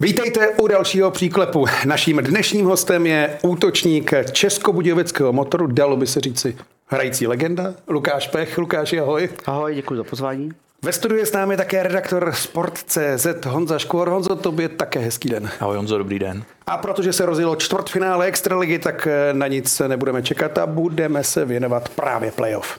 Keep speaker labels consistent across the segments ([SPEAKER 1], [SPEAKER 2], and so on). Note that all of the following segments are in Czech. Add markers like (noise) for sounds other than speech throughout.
[SPEAKER 1] Vítejte u dalšího příklepu. Naším dnešním hostem je útočník Českobudějovického motoru, dalo by se říci hrající legenda, Lukáš Pech. Lukáš, ahoj.
[SPEAKER 2] Ahoj, děkuji za pozvání.
[SPEAKER 1] Ve studiu je s námi také redaktor Sport.cz Honza Škvor. Honzo, tobě také hezký den.
[SPEAKER 3] Ahoj Honzo, dobrý den.
[SPEAKER 1] A protože se rozjelo čtvrtfinále Extraligy, tak na nic nebudeme čekat a budeme se věnovat právě playoff.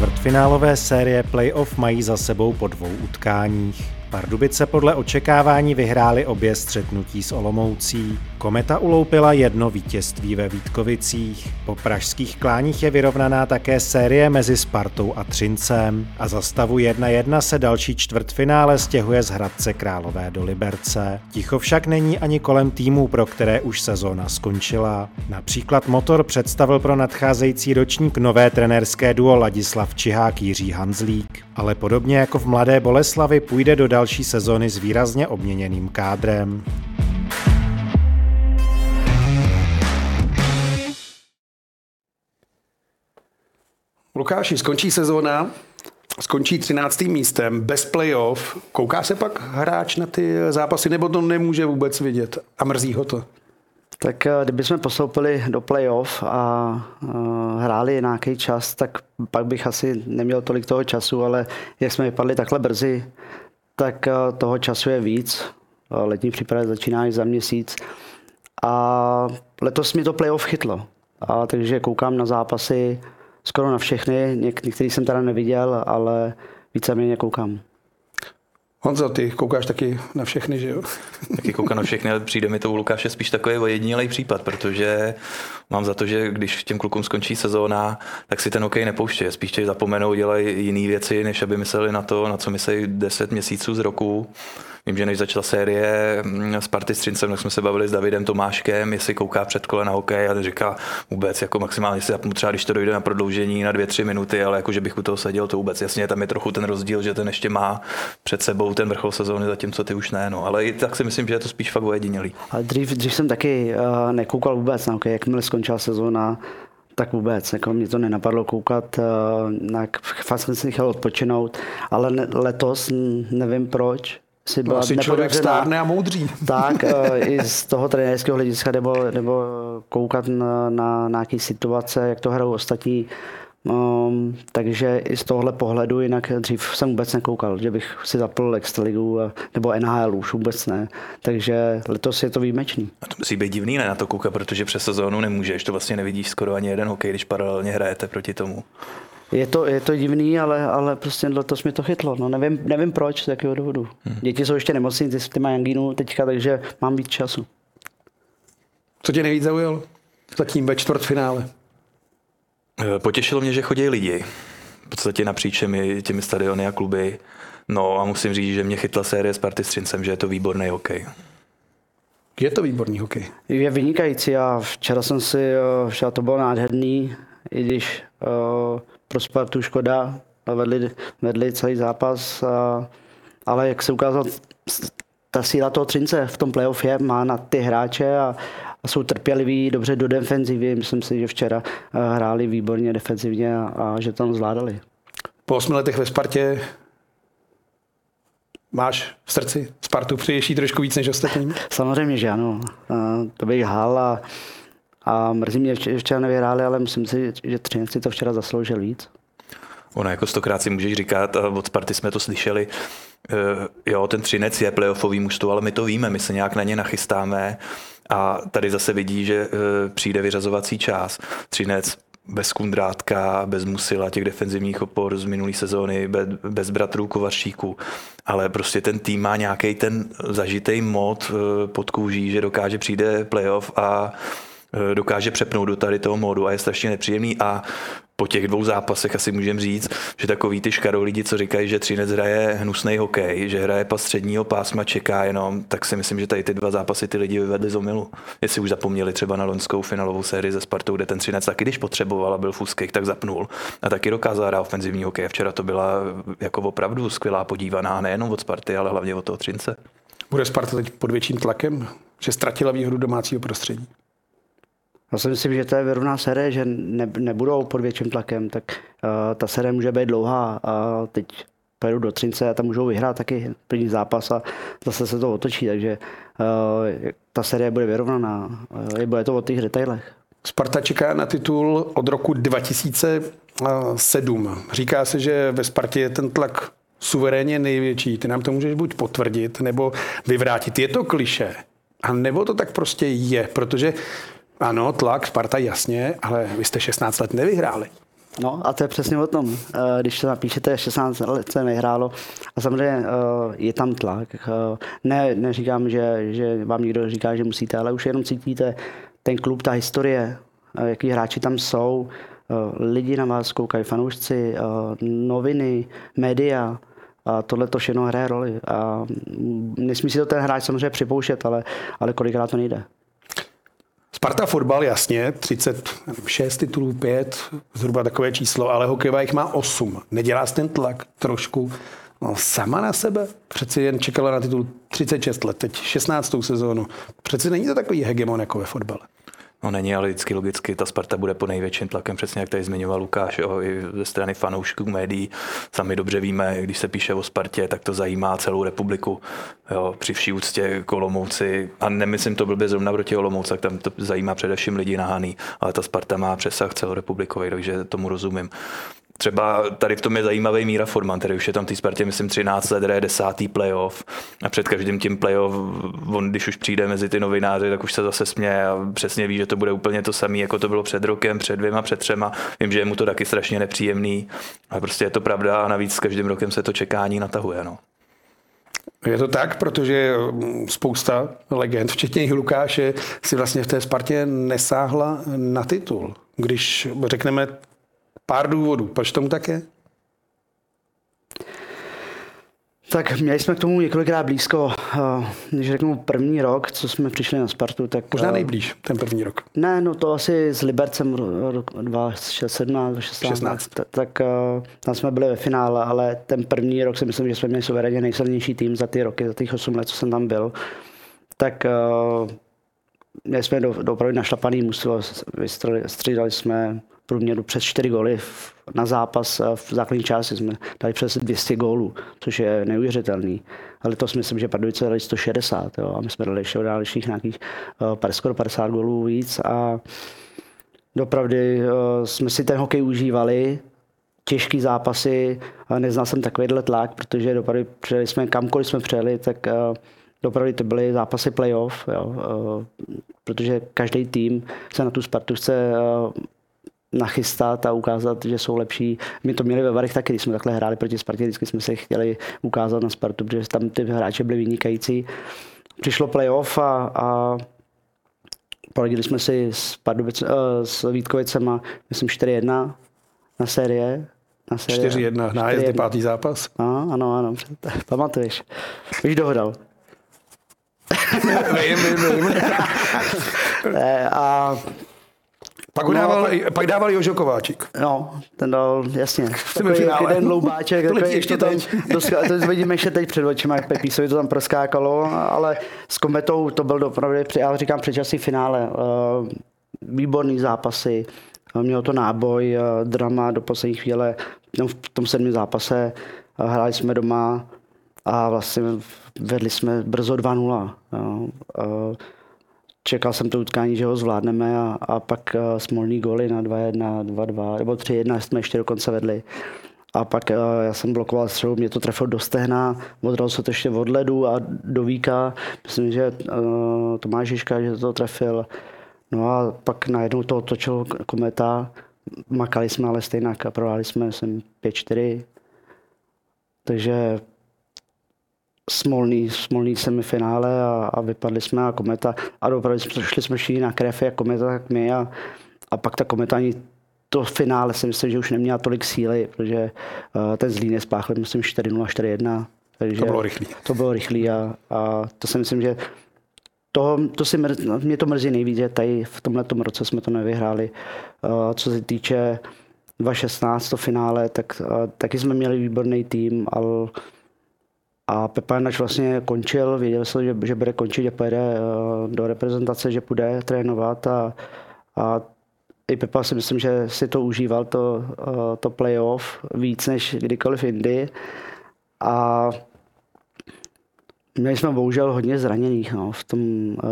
[SPEAKER 4] Čtvrtfinálové série playoff mají za sebou po dvou utkáních. Pardubice podle očekávání vyhráli obě střetnutí s Olomoucí. Kometa uloupila jedno vítězství ve Vítkovicích. Po pražských kláních je vyrovnaná také série mezi Spartou a Třincem. A za stavu 1-1 se další čtvrtfinále stěhuje z Hradce Králové do Liberce. Ticho však není ani kolem týmů, pro které už sezóna skončila. Například Motor představil pro nadcházející ročník nové trenérské duo Ladislav Čihák Jiří Hanzlík. Ale podobně jako v Mladé Boleslavi půjde do další sezony s výrazně obměněným kádrem.
[SPEAKER 1] Lukáši, skončí sezóna, skončí 13. místem, bez playoff. Kouká se pak hráč na ty zápasy, nebo to nemůže vůbec vidět a mrzí ho to?
[SPEAKER 2] Tak eh, kdybychom postoupili do playoff a uh, hráli nějaký čas, tak pak bych asi neměl tolik toho času, ale jak jsme vypadli takhle brzy, tak uh, toho času je víc. Letní příprava začíná i za měsíc. A letos mi to playoff chytlo. A, takže koukám na zápasy skoro na všechny. Něk- některý jsem teda neviděl, ale víceméně koukám.
[SPEAKER 1] Honzo, ty koukáš taky na všechny, že jo?
[SPEAKER 3] Taky koukám na všechny, ale přijde mi to u Lukáše spíš takový ojedinělý případ, protože mám za to, že když těm klukům skončí sezóna, tak si ten hokej nepouští. Spíš tě zapomenou, dělají jiné věci, než aby mysleli na to, na co myslí 10 měsíců z roku. Vím, že než začala série s Party Strincem, tak jsme se bavili s Davidem Tomáškem, jestli kouká před kole na hokej a říká vůbec jako maximálně si zapnu třeba, když to dojde na prodloužení na dvě, tři minuty, ale jako, že bych u toho seděl, to vůbec jasně, tam je trochu ten rozdíl, že ten ještě má před sebou ten vrchol sezóny, zatímco ty už ne. No. Ale i tak si myslím, že je to spíš fakt ojedinělý.
[SPEAKER 2] A dřív, dřív jsem taky uh, nekoukal vůbec na hokej, jakmile skončila sezóna, tak vůbec, jako mě to nenapadlo koukat, uh, fakt jsem si chtěl odpočinout, ale ne, letos nevím proč,
[SPEAKER 1] si byla no, asi člověk stárne a moudří. (laughs)
[SPEAKER 2] Tak, i z toho trenérského hlediska, nebo, nebo koukat na, na, na nějaké situace, jak to hrajou ostatní. Um, takže i z tohohle pohledu, jinak dřív jsem vůbec nekoukal, že bych si zapl Extraligu nebo NHL, už vůbec ne. Takže letos je to výjimečný.
[SPEAKER 3] A to musí být divný ne, na to koukat, protože přes sezónu nemůžeš, to vlastně nevidíš skoro ani jeden hokej, když paralelně hrajete proti tomu.
[SPEAKER 2] Je to, je to divný, ale, ale prostě letos mi to chytlo. No, nevím, nevím proč, z jakého důvodu. Hmm. Děti jsou ještě nemocní, ty, ty mají angínu teďka, takže mám víc času.
[SPEAKER 1] Co tě nejvíc zaujalo zatím ve čtvrtfinále?
[SPEAKER 3] Eh, potěšilo mě, že chodí lidi. V podstatě napříč těmi, těmi stadiony a kluby. No a musím říct, že mě chytla série s Party Strincem, že je to výborný hokej.
[SPEAKER 1] Je to výborný hokej.
[SPEAKER 2] Je vynikající a včera jsem si, eh, včera to bylo nádherný, i když uh, pro Spartu škoda, vedli, vedli celý zápas, a, ale jak se ukázalo, ta síla toho Třince v tom playoff je, má na ty hráče a, a jsou trpěliví dobře do defenzivy. Myslím si, že včera hráli výborně defenzivně a, a že tam zvládali.
[SPEAKER 1] Po osmi letech ve Spartě máš v srdci Spartu přiješí trošku víc než ostatní? (laughs)
[SPEAKER 2] Samozřejmě, že ano. To bych hál a a mrzí mě, že včera nevyhráli, ale myslím si, že Třinec si to včera zasloužil víc.
[SPEAKER 3] Ono jako stokrát si můžeš říkat, od Sparty jsme to slyšeli, uh, jo, ten Třinec je playoffový mužstvo, ale my to víme, my se nějak na ně nachystáme a tady zase vidí, že uh, přijde vyřazovací čas. Třinec bez Kundrátka, bez Musila, těch defenzivních opor z minulé sezóny, bez, bratrů Kovaříků. Ale prostě ten tým má nějaký ten zažitý mod uh, pod kůží, že dokáže přijde playoff a Eh, dokáže přepnout do tady toho módu a je strašně nepříjemný a po těch dvou zápasech asi můžeme říct, že takový ty škarou lidi, co říkají, že Třinec hraje hnusný hokej, že hraje pas středního pásma, čeká jenom, tak si myslím, že tady ty dva zápasy ty lidi vyvedli z omilu. Jestli už zapomněli třeba na loňskou finálovou sérii ze Spartou, kde ten Třinec taky, když potřeboval a byl fuských, tak zapnul a taky dokázal hrát ofenzivní hokej. Včera to byla jako opravdu skvělá podívaná, nejenom od Sparty, ale hlavně od toho Třince.
[SPEAKER 1] Bude Sparta teď pod větším tlakem, že ztratila výhodu domácího prostředí?
[SPEAKER 2] Já si myslím, že to je vyrovná série, že ne, nebudou pod větším tlakem, tak uh, ta série může být dlouhá a teď pojedu do Třince a tam můžou vyhrát taky první zápas a zase se to otočí, takže uh, ta série bude vyrovnaná. Uh, bude to o těch detailech.
[SPEAKER 1] Sparta čeká na titul od roku 2007. Říká se, že ve Spartě je ten tlak suverénně největší. Ty nám to můžeš buď potvrdit, nebo vyvrátit. Je to kliše? A nebo to tak prostě je? Protože ano, tlak, Sparta jasně, ale vy jste 16 let nevyhráli.
[SPEAKER 2] No a to je přesně o tom. Eh, když to napíšete, 16 let se nehrálo a samozřejmě eh, je tam tlak. Eh, ne, neříkám, že, že vám někdo říká, že musíte, ale už jenom cítíte ten klub, ta historie, jaký hráči tam jsou, lidi na vás koukají, fanoušci, noviny, média, a tohle to všechno hraje roli. A nesmí si to ten hráč samozřejmě připouštět, ale, ale kolikrát to nejde.
[SPEAKER 1] Sparta fotbal, jasně, 36 titulů, 5, zhruba takové číslo, ale hokejová jich má 8. Nedělá ten tlak trošku no, sama na sebe? Přeci jen čekala na titul 36 let, teď 16. sezónu. Přeci není to takový hegemon jako ve fotbale.
[SPEAKER 3] No není, ale vždycky logicky ta Sparta bude po největším tlakem, přesně jak tady zmiňoval Lukáš, jo, i ze strany fanoušků médií. Sami dobře víme, když se píše o Spartě, tak to zajímá celou republiku. Jo, při vší úctě k Olomouci, a nemyslím to blbě zrovna proti Olomouci, tak tam to zajímá především lidi na Haný, ale ta Sparta má přesah celorepublikový, takže tomu rozumím třeba tady v tom je zajímavý Míra Forman, který už je tam té Spartě, myslím, 13 let, je desátý playoff a před každým tím playoff, on když už přijde mezi ty novináři, tak už se zase směje a přesně ví, že to bude úplně to samé, jako to bylo před rokem, před dvěma, před třema. Vím, že je mu to taky strašně nepříjemný, ale prostě je to pravda a navíc s každým rokem se to čekání natahuje. No.
[SPEAKER 1] Je to tak, protože mm, spousta legend, včetně i Lukáše, si vlastně v té Spartě nesáhla na titul. Když řekneme Pár důvodů. Proč tomu tak je?
[SPEAKER 2] Tak měli jsme k tomu několikrát blízko. Eh, když řeknu první rok, co jsme přišli na Spartu, tak...
[SPEAKER 1] Možná eh, nejblíž, ten první rok.
[SPEAKER 2] Ne, no to asi s Libercem rok 2017, 2016, tak, tak eh, tam jsme byli ve finále, ale ten první rok si myslím, že jsme měli suverénně nejsilnější tým za ty roky, za těch 8 let, co jsem tam byl. Tak měli jsme do, do opravdu našlapaný mužstvo, střídali jsme průměru přes 4 góly na zápas v základní části jsme dali přes 200 gólů, což je neuvěřitelný. Ale to si myslím, že Pardubice dali 160 jo, a my jsme dali ještě dalších nějakých 50, 50 gólů víc a dopravdy eh, jsme si ten hokej užívali, těžký zápasy, neznal jsem takovýhle tlak, protože dopravdy přijeli jsme kamkoliv jsme přijeli, tak eh, dopravdy to byly zápasy playoff, jo, eh, protože každý tým se na tu Spartu chce nachystat a ukázat, že jsou lepší. My to měli ve Varech taky, když jsme takhle hráli proti Spartě, vždycky jsme se chtěli ukázat na Spartu, protože tam ty hráči byli vynikající. Přišlo playoff a, a poradili jsme si s, Pardubic, uh, s Vítkovicema, myslím 4-1 na série.
[SPEAKER 1] Na série 4-1, nájezdy pátý zápas.
[SPEAKER 2] No, ano, ano, (laughs) pamatuješ. Už dohodal.
[SPEAKER 1] vím, vím, vím. (laughs)
[SPEAKER 2] a
[SPEAKER 1] pak, no, dával, pak, pak dával Jožo Kováčik.
[SPEAKER 2] No, ten dal, jasně. Takový jeden loubáček. (laughs) to takový, ještě teď. To, to vidíme ještě teď před očima, jak Pepísovi to tam proskákalo, ale s Kometou to byl opravdu, já říkám, předčasný finále. Uh, výborný zápasy, mělo to náboj, uh, drama do poslední chvíle. No, v tom sedmém zápase hráli jsme doma a vlastně vedli jsme brzo 2-0. Uh, čekal jsem to utkání, že ho zvládneme a, a pak uh, smolný goly na 2-1, 2-2, nebo 3-1 jsme ještě dokonce vedli. A pak uh, já jsem blokoval střelu, mě to trefilo do stehna, odral se to ještě od ledu a do víka. Myslím, že uh, Tomáš Žižka, že to trefil. No a pak najednou to otočil kometa. Makali jsme ale stejně a prohráli jsme, myslím, 5-4. Takže smolný, smolný semifinále a, a vypadli jsme a kometa a opravdu šli jsme všichni na krev jak kometa, tak my a, a pak ta kometa ani to finále si myslím, že už neměla tolik síly, protože uh, ten Zlín spáchl, myslím, 4-0, 4-1.
[SPEAKER 1] Takže to bylo rychlý.
[SPEAKER 2] To bylo rychlý a, a to si myslím, že to, to si mrz, mě to mrzí nejvíc, že tady v tomhle roce jsme to nevyhráli. Uh, co se týče 2016 to finále, tak uh, taky jsme měli výborný tým, ale a Pepa Janač vlastně končil, věděl jsem, že, že bude končit, že pojede eh, do reprezentace, že půjde trénovat a, a i Pepa si myslím, že si to užíval, to, to playoff, víc než kdykoliv jindy. A Měli jsme bohužel hodně zraněných. No. V tom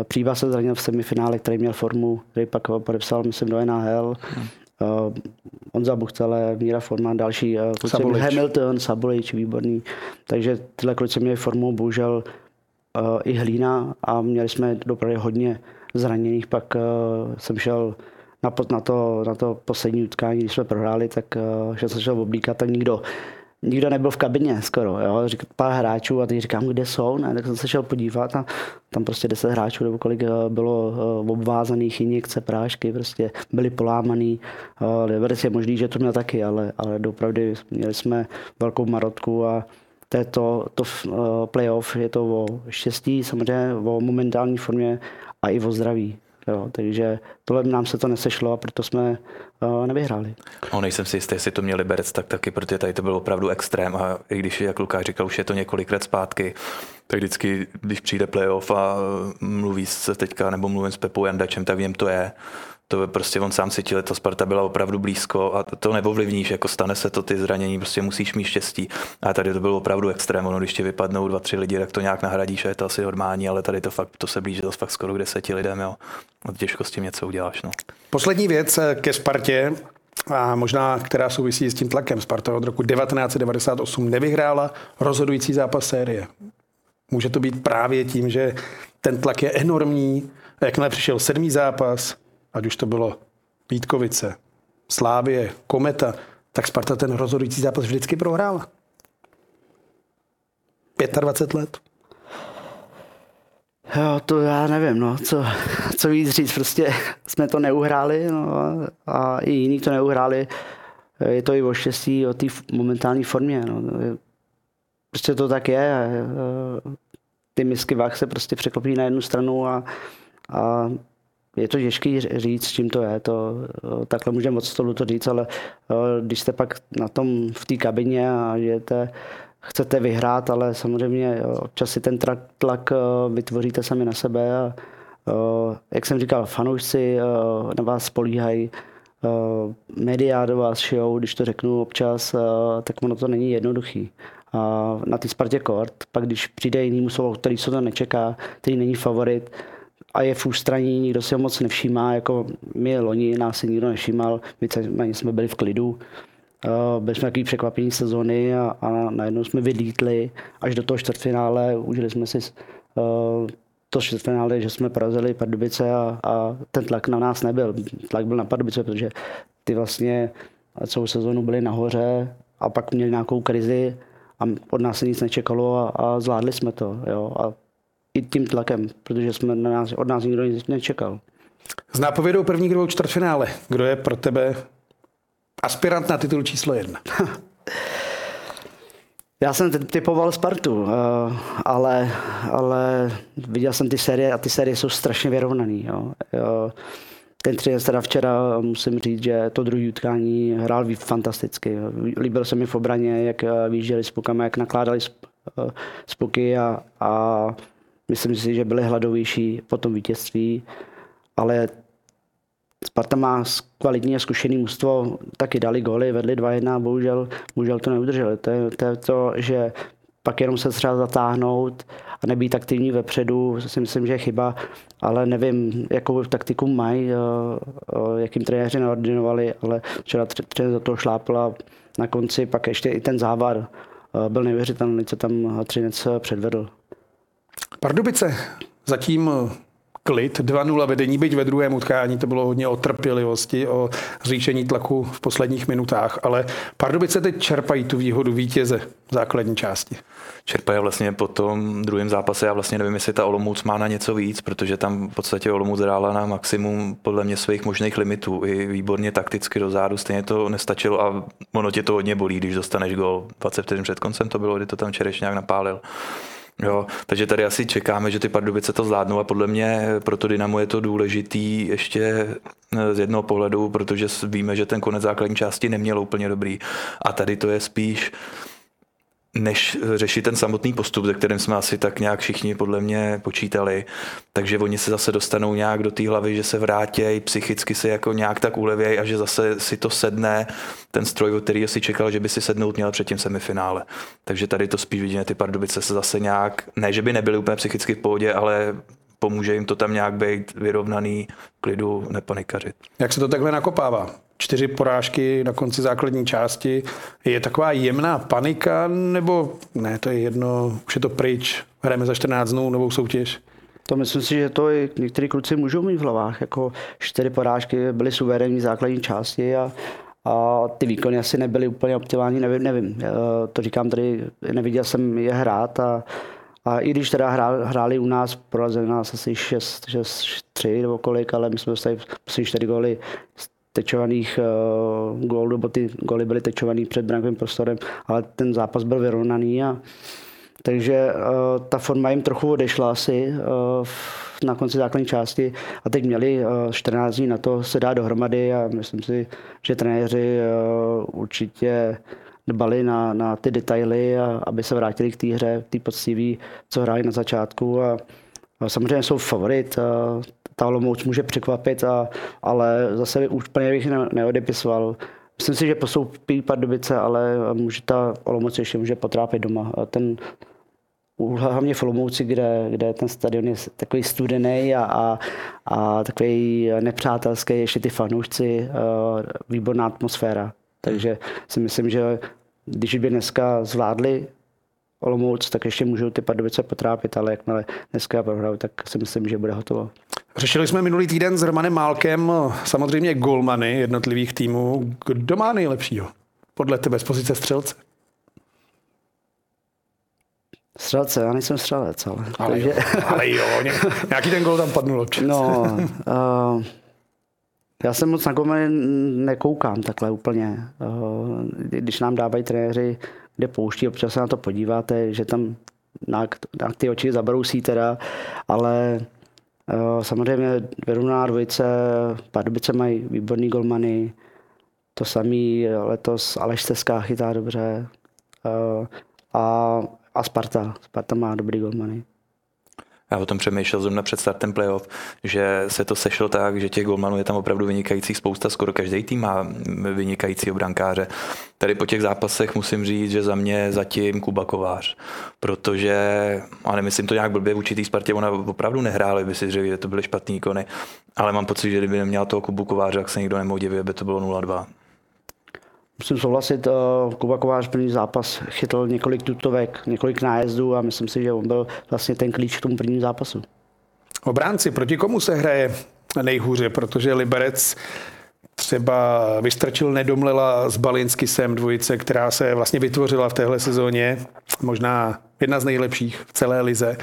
[SPEAKER 2] Příva se zranil v semifinále, který měl formu, který pak podepsal, myslím, do NHL. Hmm. Uh, Honza Buchtele, Míra Forman, další, uh, kluci, Hamilton, Sabolič, výborný. Takže tyhle kluci měli formu, bohužel uh, i Hlína a měli jsme dopravy hodně zraněných. Pak uh, jsem šel na, na, to, na to poslední utkání, když jsme prohráli, tak uh, že jsem šel oblíkat, tak nikdo nikdo nebyl v kabině skoro, jo, řík, pár hráčů a teď říkám, kde jsou, ne, tak jsem se šel podívat a tam prostě deset hráčů nebo kolik eh, bylo eh, obvázaných injekce, prášky, prostě byly polámaný, Liberec je možný, že to měl taky, ale, ale dopravdy měli jsme velkou marotku a této to uh, playoff je to o štěstí, samozřejmě o momentální formě a i o zdraví. Jo, takže tohle nám se to nesešlo a proto jsme uh, nevyhráli.
[SPEAKER 3] No, nejsem si jistý, jestli to měl Liberec tak taky, protože tady to byl opravdu extrém a i když, jak Lukáš říkal, už je to několik let zpátky, tak vždycky, když přijde playoff a mluví se teďka, nebo mluvím s Pepou Jandačem, tak vím, to je to prostě on sám cítil, ta Sparta byla opravdu blízko a to neovlivníš, jako stane se to ty zranění, prostě musíš mít štěstí. A tady to bylo opravdu extrém, ono, když ti vypadnou dva, tři lidi, tak to nějak nahradíš a je to asi normální, ale tady to fakt, to se blíží to fakt skoro k deseti lidem, jo. A těžko s tím něco uděláš, no.
[SPEAKER 1] Poslední věc eh, ke Spartě, a možná, která souvisí s tím tlakem. Sparta od roku 1998 nevyhrála rozhodující zápas série. Může to být právě tím, že ten tlak je enormní. Jakmile přišel sedmý zápas, ať už to bylo Vítkovice, Slávě, Kometa, tak Sparta ten rozhodující zápas vždycky prohrála. 25 let.
[SPEAKER 2] Jo, to já nevím, no, co, co víc říct, prostě jsme to neuhráli no, a i jiní to neuhráli. Je to i o štěstí, o té momentální formě. No. Prostě to tak je. Ty misky vah se prostě překlopí na jednu stranu a, a je to těžké říct, s čím to je. To, takhle můžeme moc stolu to říct, ale když jste pak na tom v té kabině a žijete, chcete vyhrát, ale samozřejmě občas si ten tlak, vytvoříte sami na sebe a jak jsem říkal, fanoušci na vás spolíhají, média do vás šijou, když to řeknu občas, tak ono to není jednoduchý. Na ty Spartě kort, pak když přijde jiný slovo, který se to nečeká, který není favorit, a je v ústraní, nikdo si ho moc nevšímá, jako my loni nás si nikdo nevšímal, my jsme byli v klidu, Uh, byli jsme takový překvapení sezony a, a najednou jsme vylítli až do toho čtvrtfinále, užili jsme si uh, to čtvrtfinále, že jsme porazili Pardubice a, a ten tlak na nás nebyl. Tlak byl na Pardubice, protože ty vlastně celou sezonu byli nahoře a pak měli nějakou krizi a od nás se nic nečekalo a, a zvládli jsme to. Jo. A i tím tlakem, protože jsme na nás, od nás nikdo nic nečekal.
[SPEAKER 1] S nápovědou první kdo čtvrtfinále. Kdo je pro tebe aspirant na titul číslo jedna? (laughs)
[SPEAKER 2] Já jsem typoval Spartu, eh, ale, ale viděl jsem ty série a ty série jsou strašně vyrovnaný. Jo. Ten třinec teda včera musím říct, že to druhý utkání hrál fantasticky. Líbil se mi v obraně, jak eh, vyjížděli s pukama, jak nakládali eh, a, a Myslím si, že byli hladovější po tom vítězství, ale Sparta má kvalitní a zkušený mužstvo, taky dali góly, vedli 2-1 bohužel, bohužel to neudrželi. To je, to je to, že pak jenom se třeba zatáhnout a nebýt aktivní vepředu, si myslím, že je chyba, ale nevím, jakou taktiku mají, eh, eh, jakým trenéři naordinovali, ale včera trenér za to šlápl a na konci pak ještě i ten závar eh, byl neuvěřitelný, co tam Třinec předvedl.
[SPEAKER 1] Pardubice. Zatím eh, klid, 2-0 vedení, byť ve druhém utkání to bylo hodně o trpělivosti, o říšení tlaku v posledních minutách, ale Pardubice teď čerpají tu výhodu vítěze v základní části.
[SPEAKER 3] Čerpají vlastně po tom druhém zápase, já vlastně nevím, jestli ta Olomouc má na něco víc, protože tam v podstatě Olomouc hrála na maximum podle mě svých možných limitů, i výborně takticky do zádu, stejně to nestačilo a ono tě to hodně bolí, když dostaneš gol 20 vteřin před koncem to bylo, kdy to tam Čereš nějak napálil. Jo, takže tady asi čekáme, že ty Pardubice to zvládnou a podle mě pro to Dynamo je to důležitý ještě eh, z jednoho pohledu, protože víme, že ten konec základní části neměl úplně dobrý. A tady to je spíš než řešit ten samotný postup, ze kterým jsme asi tak nějak všichni podle mě počítali. Takže oni se zase dostanou nějak do té hlavy, že se vrátějí, psychicky se jako nějak tak ulevějí a že zase si to sedne ten stroj, od kterého si čekal, že by si sednout měl před tím semifinále. Takže tady to spíš vidíme, ty Pardubice se zase nějak, ne, že by nebyly úplně psychicky v pohodě, ale pomůže jim to tam nějak být vyrovnaný, klidu, nepanikařit.
[SPEAKER 1] Jak se to takhle nakopává? Čtyři porážky na konci základní části. Je taková jemná panika, nebo ne, to je jedno, už je to pryč, hrajeme za 14 dnů novou soutěž?
[SPEAKER 2] To myslím si, že to i některý kluci můžou mít v hlavách. Jako čtyři porážky byly suverénní základní části a, a ty výkony asi nebyly úplně optimální, nevím, nevím. To říkám tady, neviděl jsem je hrát a, a i když teda hráli u nás, porazili nás asi 6, 6 3 nebo kolik, ale my jsme dostali asi 4 góly tečovaných uh, gólů, nebo ty góly byly tečovaný před brankovým prostorem, ale ten zápas byl vyrovnaný a takže uh, ta forma jim trochu odešla asi uh, na konci základní části a teď měli uh, 14 dní na to se dát dohromady a myslím si, že trenéři uh, určitě dbali na, na ty detaily, a, aby se vrátili k té hře, té poctivé, co hráli na začátku a, a samozřejmě jsou favorit, ta Olomouc může překvapit, a, ale zase úplně bych ne, neodepisoval. Myslím si, že postoupí Pardubice, ale může ta Olomouc ještě může potrápit doma. A ten hlavně v Olomouci, kde, kde ten stadion je takový studený a, a, a takový nepřátelský, ještě ty fanoušci, výborná atmosféra. Takže si myslím, že když by dneska zvládli Olomouc, tak ještě můžou ty Pardubice potrápit, ale jakmile dneska prohrajou, tak si myslím, že bude hotovo.
[SPEAKER 1] Řešili jsme minulý týden s Romanem Málkem samozřejmě golmany jednotlivých týmů. Kdo má nejlepšího? Podle tebe z pozice střelce?
[SPEAKER 2] Střelce, já nejsem střelec, ale...
[SPEAKER 1] Ale, takže... jo, (laughs) ale jo, nějaký ten gol tam padnul občas.
[SPEAKER 2] No, uh, já jsem moc na golmany nekoukám takhle úplně. Uh, když nám dávají trenéři, kde pouští, občas se na to podíváte, že tam na, na ty oči zabrousí teda, ale Eh, samozřejmě vyrovnaná dvojice, Pardubice mají výborný golmany, to samý letos Aleš Steská chytá dobře eh, a, a Sparta. Sparta má dobrý golmany.
[SPEAKER 3] Já o tom přemýšlel zrovna před startem playoff, že se to sešlo tak, že těch golmanů je tam opravdu vynikajících spousta, skoro každý tým má vynikající brankáře. Tady po těch zápasech musím říct, že za mě zatím Kuba Kovář, protože, a nemyslím to nějak blbě, v určitý Spartě ona opravdu nehráli, by si řekli, že to byly špatný ikony, ale mám pocit, že kdyby neměl toho Kubu Kováře, tak se nikdo nemohl divit, aby to bylo 0-2.
[SPEAKER 2] Musím souhlasit, uh, Kuba Kovář první zápas chytl několik tutovek, několik nájezdů a myslím si, že on byl vlastně ten klíč k tomu prvnímu zápasu.
[SPEAKER 1] Obránci, proti komu se hraje nejhůře, protože Liberec třeba vystrčil nedomlela z Balinsky sem dvojice, která se vlastně vytvořila v téhle sezóně, možná jedna z nejlepších v celé lize.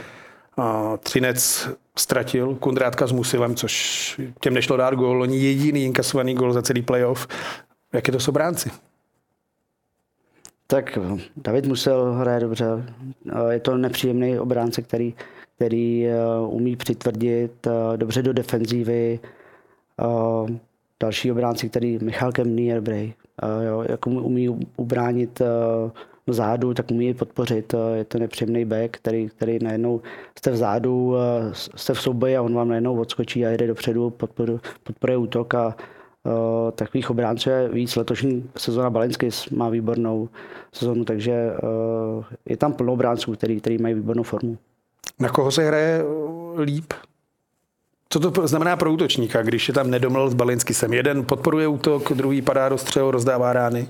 [SPEAKER 1] Třinec ztratil Kundrátka s Musilem, což těm nešlo dát gól. Oni jediný inkasovaný gól za celý playoff. Jak je to s obránci?
[SPEAKER 2] Tak David musel hraje dobře. Je to nepříjemný obránce, který, který eh, umí přitvrdit eh, dobře do defenzívy. Eh, další obránci, který Michal Kemný je dobrý. Jak umí ubránit vzadu, tak umí podpořit. Je to nepříjemný back, který, který najednou jste vzadu, jste v souboji a on vám najednou odskočí a jede dopředu, podporuje útok a Uh, takových obránců je víc. Letošní sezóna Balenský má výbornou sezónu, takže uh, je tam plno obránců, který, který mají výbornou formu.
[SPEAKER 1] Na koho se hraje eh, líp? Co to znamená pro útočníka, když je tam nedomlel z Balinsky sem? Jeden podporuje útok, druhý padá do střehu, rozdává rány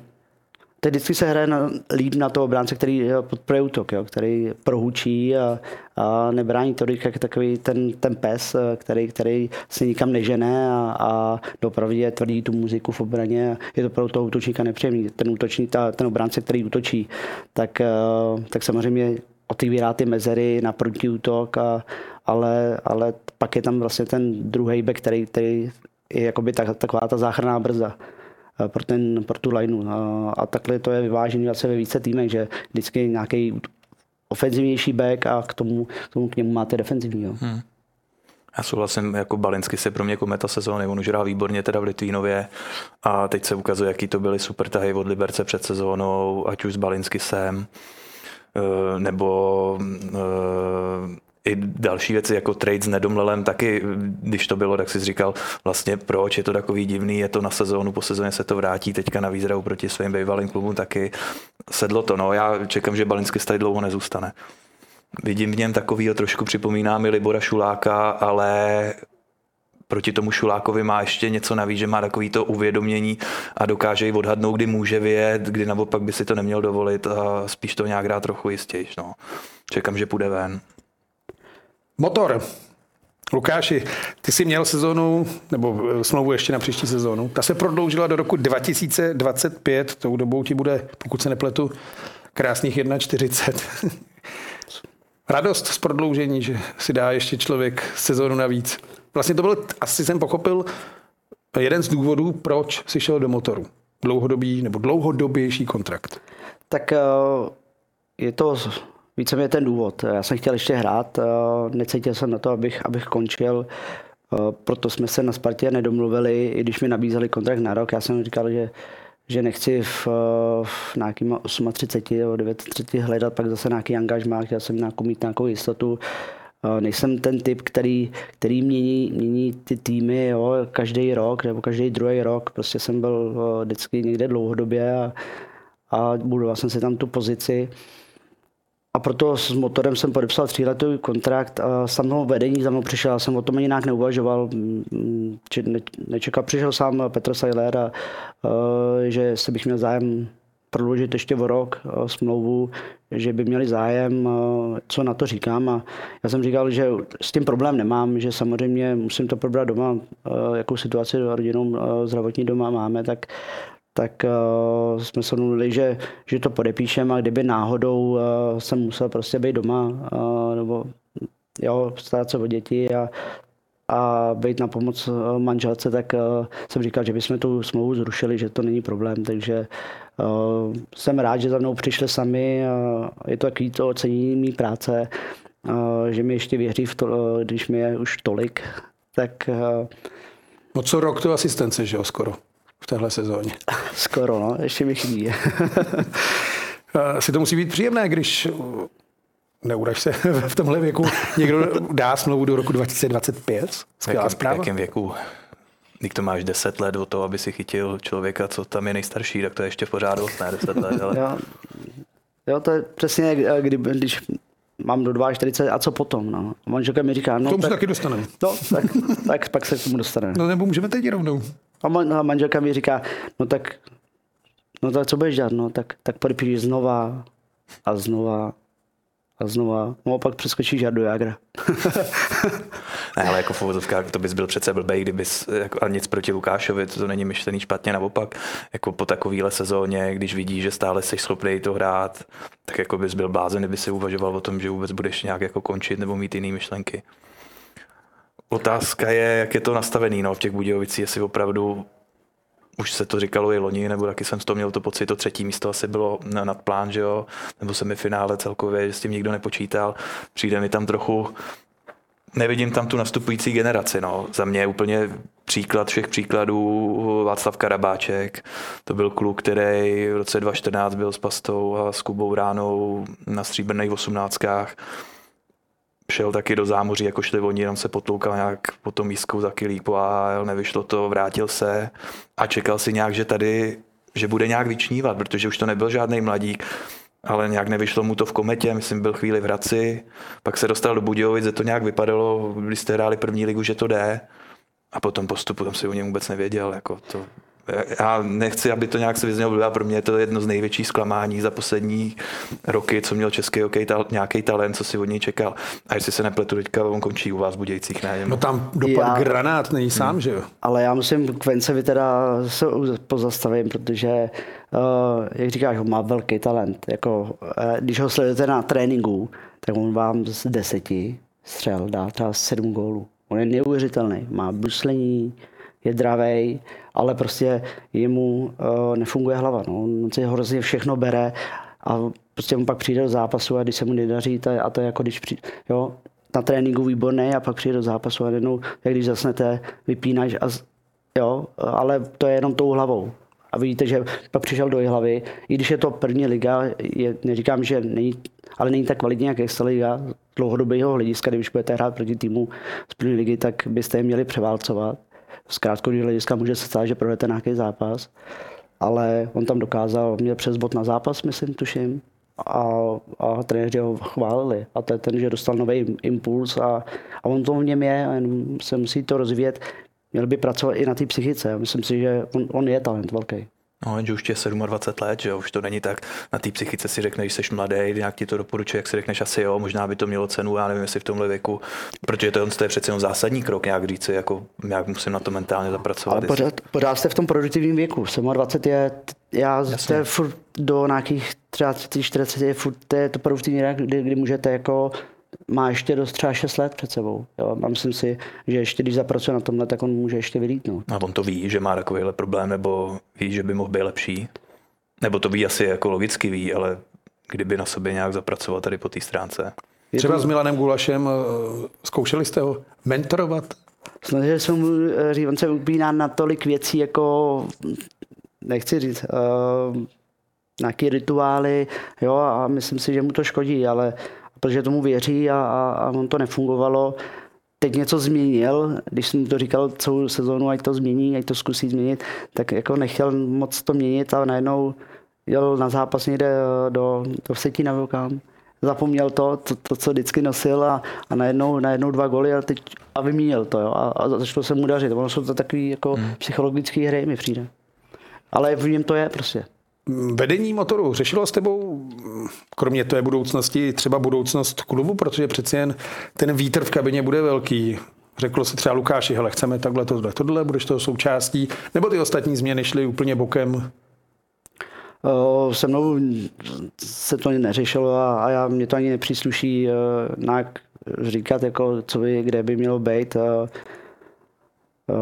[SPEAKER 2] teď vždycky se hraje na, líp na toho obránce, který podporuje útok, jo, který prohučí a, a nebrání to jak takový ten, ten pes, který, který se nikam nežene a, a dopravdě tvrdí tu muziku v obraně. Je to pro toho útočníka nepříjemný. Ten útočník, ta, ten obránce, který útočí, tak, eh, tak samozřejmě otevírá ty mezery na protiútok, a, ale, ale pak je tam vlastně ten druhý back, který, který je jakoby tak, taková ta záchranná brzda. Eh, pro, ten, pro tu lineu. A, a takhle to je vyvážený zase ve více týmech, že vždycky nějaký ofenzivnější back a k tomu, k tomu k němu máte defenzivní. Hmm.
[SPEAKER 3] Já souhlasím, jako Balinsky se pro mě kometa sezóny, on už hrál výborně teda v Litvínově a teď se ukazuje, jaký to byly super tahy od Liberce před sezónou, ať už z Balinsky sem. eh, nebo eh, i další věci jako trade s Nedomlelem taky, když to bylo, tak si říkal vlastně proč, je to takový divný, je to na sezónu, po sezóně se to vrátí, teďka na výzrahu proti svým bývalým klubům taky sedlo to, no já čekám, že Balinsky tady dlouho nezůstane. Vidím v něm takovýho, trošku připomíná mi Libora Šuláka, ale proti tomu Šulákovi má ještě něco navíc, že má takový to uvědomění a dokáže ji odhadnout, kdy může vyjet, kdy naopak by si to neměl dovolit a spíš to nějak dá trochu jistějš. No. Čekám, že půjde ven.
[SPEAKER 1] Motor. Lukáši, ty jsi měl sezónu, nebo smlouvu ještě na příští sezónu. Ta se prodloužila do roku 2025, tou dobou ti bude, pokud se nepletu, krásných 1,40. (laughs) Radost z prodloužení, že si dá ještě člověk sezónu navíc. Vlastně to byl, asi jsem pochopil, jeden z důvodů, proč si šel do motoru. Dlouhodobý nebo dlouhodobější kontrakt.
[SPEAKER 2] Tak eh, je to víceméně ten důvod. Já jsem chtěl ještě hrát, eh, necítil jsem na to, abych, abych končil, eh, proto jsme se na Spartě nedomluvili, i když mi nabízeli kontrakt na rok. Já jsem říkal, že, že nechci v, v nějakým 38 nebo 39 hledat pak zase nějaký angažmá, chtěl jsem nějakou, mít nějakou jistotu. Eh, nejsem ten typ, který, který mění, mění ty týmy jo, každý rok nebo každý druhý rok. Prostě jsem byl vždycky někde dlouhodobě a, a budoval jsem si tam tu pozici. A proto s motorem jsem podepsal tříletový kontrakt a samého vedení za mnou přišel, já jsem o tom ani nějak neuvažoval. Mm, nečekal, přišel sám Petr Sajler a že se bych měl zájem prodloužit ještě o rok smlouvu, že by měli zájem, co na to říkám. A já jsem říkal, že s tím problém nemám, že samozřejmě musím to probrat doma, jakou situaci rodinou zdravotní doma máme, tak tak uh, jsme se mluvili, že, že to podepíšeme a kdyby náhodou uh, jsem musel prostě být doma uh, nebo jo, starat se o děti a, a být na pomoc manželce, tak uh, jsem říkal, že bychom tu smlouvu zrušili, že to není problém, takže uh, jsem rád, že za mnou přišli sami, uh, je to takový to ocenění mý práce, uh, že mi ještě věří, v to, uh, když mi je už tolik, tak... Uh,
[SPEAKER 1] no co rok to asistence, že jo, skoro? V téhle sezóně. (laughs)
[SPEAKER 2] Skoro, no, ještě mi chybí. (laughs)
[SPEAKER 1] si to musí být příjemné, když neuraž se (laughs) v tomhle věku, někdo dá smlouvu do roku 2025.
[SPEAKER 3] Skvělá zpráva. V jakém věku? Když to máš 10 let o to, aby si chytil člověka, co tam je nejstarší, tak to je ještě pořád dost, ne 10 let. Ale...
[SPEAKER 2] Jo, jo, to je přesně, kdy, když mám do 42 a co potom, no. A manželka mi říká, no.
[SPEAKER 1] K tomu tak, se taky dostaneme.
[SPEAKER 2] No, tak, tak, pak se k tomu dostaneme.
[SPEAKER 1] No nebo můžeme teď rovnou.
[SPEAKER 2] A, man, a manželka mi říká, no tak, no tak co budeš dělat, no tak, tak podepíš znova a znova a znova, no a pak přeskočíš do Jagra. (laughs)
[SPEAKER 3] ne, ale jako v uvozovkách to bys byl přece blbej, kdybys, jako, a nic proti Lukášovi, to, to není myšlený špatně, naopak, jako po takovéhle sezóně, když vidíš, že stále jsi schopný to hrát, tak jako bys byl blázen, kdyby si uvažoval o tom, že vůbec budeš nějak jako končit nebo mít jiné myšlenky. Otázka je, jak je to nastavený no, v těch Budějovicích, jestli opravdu už se to říkalo i loni, nebo taky jsem z toho měl to pocit, to třetí místo asi bylo nad plán, že jo, nebo semifinále celkově, že s tím nikdo nepočítal. Přijde mi tam trochu, nevidím tam tu nastupující generaci, no. Za mě úplně příklad všech příkladů Václav Karabáček. To byl kluk, který v roce 2014 byl s Pastou a s Kubou Ránou na stříbrných osmnáctkách šel taky do zámoří, jako šli oni, jenom se potloukal nějak po tom mískou za kilípu a nevyšlo to, vrátil se a čekal si nějak, že tady, že bude nějak vyčnívat, protože už to nebyl žádný mladík, ale nějak nevyšlo mu to v kometě, myslím, byl chvíli v Hradci, pak se dostal do Budějovic, že to nějak vypadalo, když jste hráli první ligu, že to jde, a potom postupu tam si o něm vůbec nevěděl, jako to já nechci, aby to nějak se vyznělo pro mě je to jedno z největších zklamání za poslední roky, co měl český hokej ta, nějaký talent, co si od něj čekal. A jestli se nepletu, teďka on končí u vás v Budějcích, ne?
[SPEAKER 1] No tam dopad já, granát není sám, hmm. že jo?
[SPEAKER 2] Ale já musím k Vencevi teda se pozastavím, protože uh, jak říkáš, on má velký talent. Jako, uh, když ho sledujete na tréninku, tak on vám z deseti střel dá třeba sedm gólů. On je neuvěřitelný, má bruslení, je dravej, ale prostě jemu uh, nefunguje hlava. No. On si hrozně všechno bere a prostě on pak přijde do zápasu a když se mu nedaří, to, a to je jako když přijde, jo, na tréninku výborný a pak přijde do zápasu a jednou, jak když zasnete, vypínáš a jo, ale to je jenom tou hlavou. A vidíte, že pak přišel do hlavy, i když je to první liga, je, neříkám, že není, ale není tak kvalitní jak Extraliga, dlouhodobého hlediska, když budete hrát proti týmu z první ligy, tak byste je měli převálcovat. Z krátkodobého hlediska může se stát, že provedete nějaký zápas, ale on tam dokázal, měl přes bod na zápas, myslím, tuším, a, a trenéři ho chválili. A to je ten, že dostal nový impuls a, a on to v něm je, a jenom se musí to rozvíjet. Měl by pracovat i na té psychice. Myslím si, že on, on je talent velký.
[SPEAKER 3] No, že už tě je 27 let, že jo? už to není tak. Na té psychice si řekneš, že jsi mladý, nějak ti to doporučuje, jak si řekneš asi jo, možná by to mělo cenu, já nevím, jestli v tomhle věku, protože to, to je přece jenom zásadní krok, nějak říct si, jako nějak musím na to mentálně zapracovat.
[SPEAKER 2] Ale pořád, pořád jste v tom produktivním věku. 27 je, já jste furt do nějakých 30, 40 je furt to, je to produktivní věk, kdy, kdy můžete jako má ještě dost třeba 6 let před sebou. Jo? A myslím si, že ještě když zapracuje na tomhle, tak on může ještě vylítnout.
[SPEAKER 3] A on to ví, že má takovýhle problém, nebo ví, že by mohl být lepší? Nebo to ví asi jako logicky ví, ale kdyby na sobě nějak zapracoval tady po té stránce.
[SPEAKER 1] Třeba to... s Milanem Gulašem eh, zkoušeli jste ho mentorovat?
[SPEAKER 2] Snažil jsem mu říct, on se upíná na tolik věcí, jako nechci říct, uh, nějaký rituály, jo, a myslím si, že mu to škodí, ale protože tomu věří a, a, a on to nefungovalo. Teď něco změnil, když jsem to říkal celou sezónu, ať to změní, ať to zkusí změnit, tak jako nechtěl moc to měnit a najednou jel na zápas někde do, do Vsetína Vulkán. Zapomněl to, to, to, co vždycky nosil a, a najednou, najednou dva goly a, teď, a vyměnil to. Jo, a, a začalo se mu dařit. Ono jsou to takový jako hmm. psychologické hry, mi přijde. Ale v něm to je prostě.
[SPEAKER 1] Vedení motoru řešilo s tebou, kromě té budoucnosti, třeba budoucnost klubu, protože přeci jen ten vítr v kabině bude velký. Řeklo se třeba Lukáši, hele, chceme takhle, tohle, tohle, budeš toho součástí, nebo ty ostatní změny šly úplně bokem?
[SPEAKER 2] Se mnou se to neřešilo a, a já, mě to ani nepřísluší nějak říkat, jako, co by, kde by mělo být.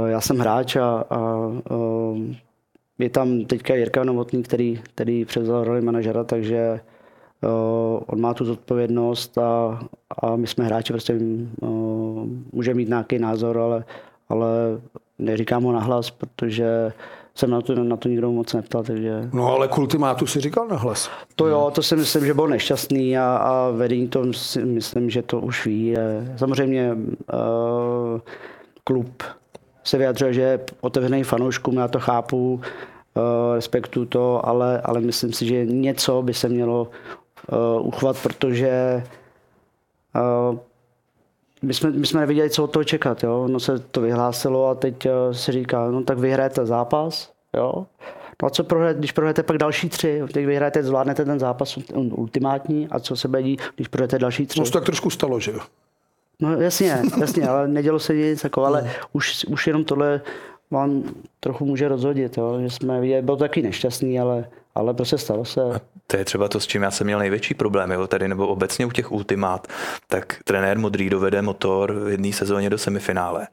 [SPEAKER 2] Já jsem hráč a, a, a je tam teďka Jirka Novotný, který, který převzal roli manažera, takže uh, on má tu zodpovědnost a, a my jsme hráči, prostě uh, může mít nějaký názor, ale, ale neříkám ho nahlas, protože jsem na to, na to nikdo moc neptal, takže...
[SPEAKER 1] No ale kultimátu si říkal nahlas.
[SPEAKER 2] To jo, to si myslím, že byl nešťastný a, a vedení to si myslím, že to už ví. Samozřejmě uh, klub se vyjadřuje, že je otevřený fanouškům, já to chápu, uh, respektuju to, ale, ale myslím si, že něco by se mělo uh, uchovat, protože uh, my jsme, my jsme nevěděli, co od toho čekat. Jo? No se to vyhlásilo a teď se říká, no tak vyhrajete zápas, jo? No a co prohrajete, když prohrajete pak další tři? Teď vyhrajete, zvládnete ten zápas ultimátní a co se bedí, když prohrajete další tři?
[SPEAKER 1] No to tak trošku stalo, že jo?
[SPEAKER 2] No jasně, (laughs) jasně, ale nedělo se nic, jako, ale už, už jenom tohle vám trochu může rozhodit, jo? že jsme viděli, byl taky nešťastný, ale, ale prostě stalo se. A
[SPEAKER 3] to je třeba to, s čím já jsem měl největší problém, jo? tady nebo obecně u těch ultimát, tak trenér Modrý dovede motor v jedné sezóně do semifinále.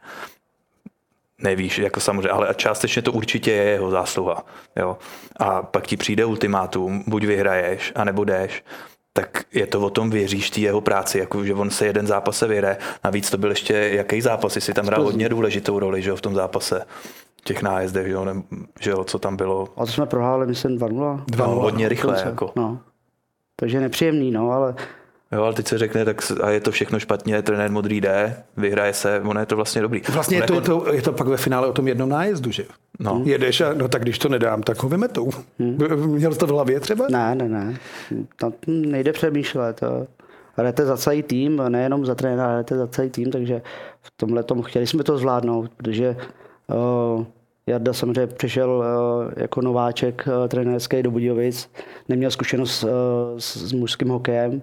[SPEAKER 3] Nevíš, jako samozřejmě, ale částečně to určitě je jeho zásluha. Jo? A pak ti přijde ultimátum, buď vyhraješ, anebo jdeš tak je to o tom, věříš té jeho práci, jako že on se jeden zápas se vyjde. Navíc to byl ještě jaký zápas, jestli tam hrál hodně důležitou roli, že jo, v tom zápase těch nájezdech, že jo, ne, že jo, co tam bylo.
[SPEAKER 2] A to jsme prohráli, myslím, 2-0.
[SPEAKER 3] No, hodně rychle, jako.
[SPEAKER 2] No. Takže nepříjemný, no, ale
[SPEAKER 3] Jo, ale teď se řekne, tak a je to všechno špatně, trenér modrý jde, vyhraje se, ono je to vlastně dobrý.
[SPEAKER 1] Vlastně je to, jako... to, je to pak ve finále o tom jednom nájezdu, že no. Jedeš a no tak když to nedám, tak ho vymetou. Hmm. Měl to v hlavě třeba?
[SPEAKER 2] Ne, ne, ne. Tam nejde přemýšlet. Hrajete za celý tým, nejenom za trenéra, hrajete za celý tým, takže v tomhle tomu chtěli jsme to zvládnout, protože uh, Jarda samozřejmě přišel uh, jako nováček uh, trenérský do Budějovic, neměl zkušenost uh, s, s mužským hokejem,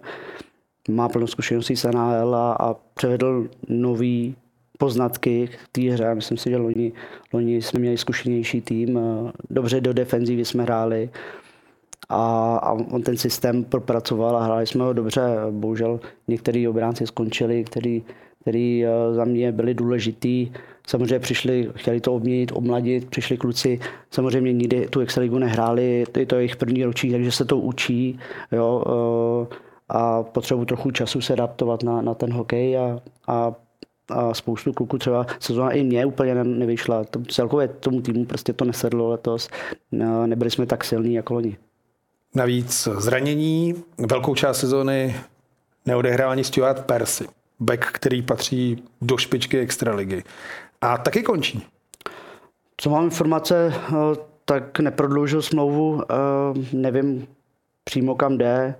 [SPEAKER 2] má plno zkušeností s NHL a, a převedl nový poznatky k té hře. Myslím si, že loni, loni jsme měli zkušenější tým, eh, dobře do defenzívy jsme hráli a, a on ten systém propracoval a hráli jsme ho dobře. Bohužel některý obránci skončili, který, který eh, za mě byli důležitý. Samozřejmě přišli, chtěli to obměnit, omladit, přišli kluci, samozřejmě nikdy tu Extraligu nehráli, je to jejich první ročník, takže se to učí. Jo, uh, a potřebuji trochu času se adaptovat na, na ten hokej a, a a spoustu kluků třeba sezóna i mě úplně nevyšla. To, celkově tomu týmu prostě to nesedlo letos. Nebyli jsme tak silní jako loni.
[SPEAKER 1] Navíc zranění, velkou část sezóny neodehrál ani Stuart Percy, back, který patří do špičky extraligy. A taky končí.
[SPEAKER 2] Co mám informace, eh, tak neprodloužil smlouvu, eh, nevím přímo kam jde,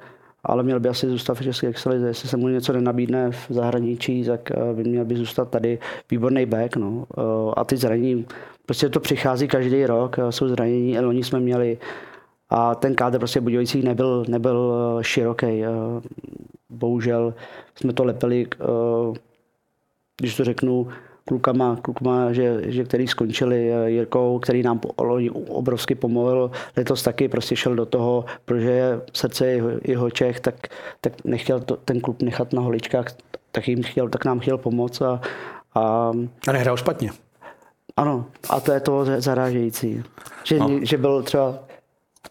[SPEAKER 2] ale měl by asi zůstat v České extralize. Jestli se mu něco nenabídne v zahraničí, tak eh, by měl by zůstat tady výborný back. No. A ty zranění, prostě to přichází každý rok, jsou zranění, loni jsme měli a ten kádr prostě Budějovicích nebyl, nebyl široký. Bohužel jsme to lepili, když to řeknu, klukama, klukama že, že který skončili eh, Jirkou, který nám obrovsky pomohl. Letos taky prostě šel do toho, protože je srdce jeho, jeho Čech, tak, tak nechtěl to, ten klub nechat na holičkách, tak, jim chtěl, tak nám chtěl pomoct. A, a,
[SPEAKER 1] a nehrál špatně.
[SPEAKER 2] Ano, a to je to zarážející. Že, no. že byl třeba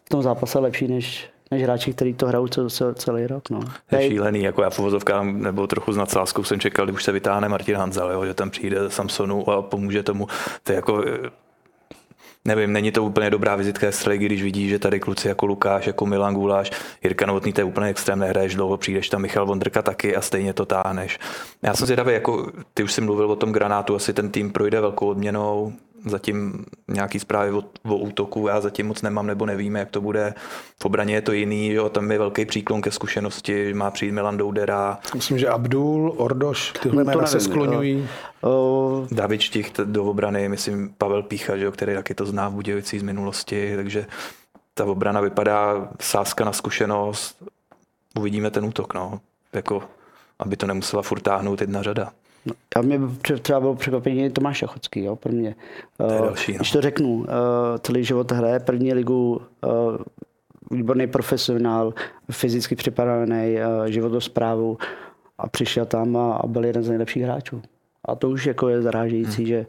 [SPEAKER 2] v tom zápase lepší než, než hráči, kteří to hrajou celý, celý rok. No.
[SPEAKER 3] Je šílený, jako já v nebo trochu s nadsázkou jsem čekal, když už se vytáhne Martin Hanzel, jo, že tam přijde Samsonu a pomůže tomu. To je jako nevím, není to úplně dobrá vizitka strategie, když vidí, že tady kluci jako Lukáš, jako Milan Guláš, Jirka Novotný, to je úplně extrém, nehraješ dlouho, přijdeš tam Michal Vondrka taky a stejně to táhneš. Já jsem zvědavý, jako ty už jsi mluvil o tom granátu, asi ten tým projde velkou odměnou, zatím nějaký zprávy o, o útoku já zatím moc nemám nebo nevíme, jak to bude. V obraně je to jiný, jo, tam je velký příklon ke zkušenosti, má přijít Milan Doudera.
[SPEAKER 1] Myslím, že Abdul, Ordoš, tyhle no, jména se skloňují.
[SPEAKER 3] Uh, David Štich do obrany, myslím Pavel Pícha, že jo, který taky to zná v Budějovicích z minulosti, takže ta obrana vypadá sázka na zkušenost. Uvidíme ten útok, no. Jako, aby to nemusela furt táhnout jedna řada.
[SPEAKER 2] A mě třeba bylo překvapení Tomáš Chachocký, jo, pro mě.
[SPEAKER 3] To je další,
[SPEAKER 2] no. Když to řeknu, uh, celý život hraje první ligu, uh, výborný profesionál, fyzicky připravený, životosprávu a přišel tam a, a byl jeden z nejlepších hráčů. A to už jako je zarážející, hmm. že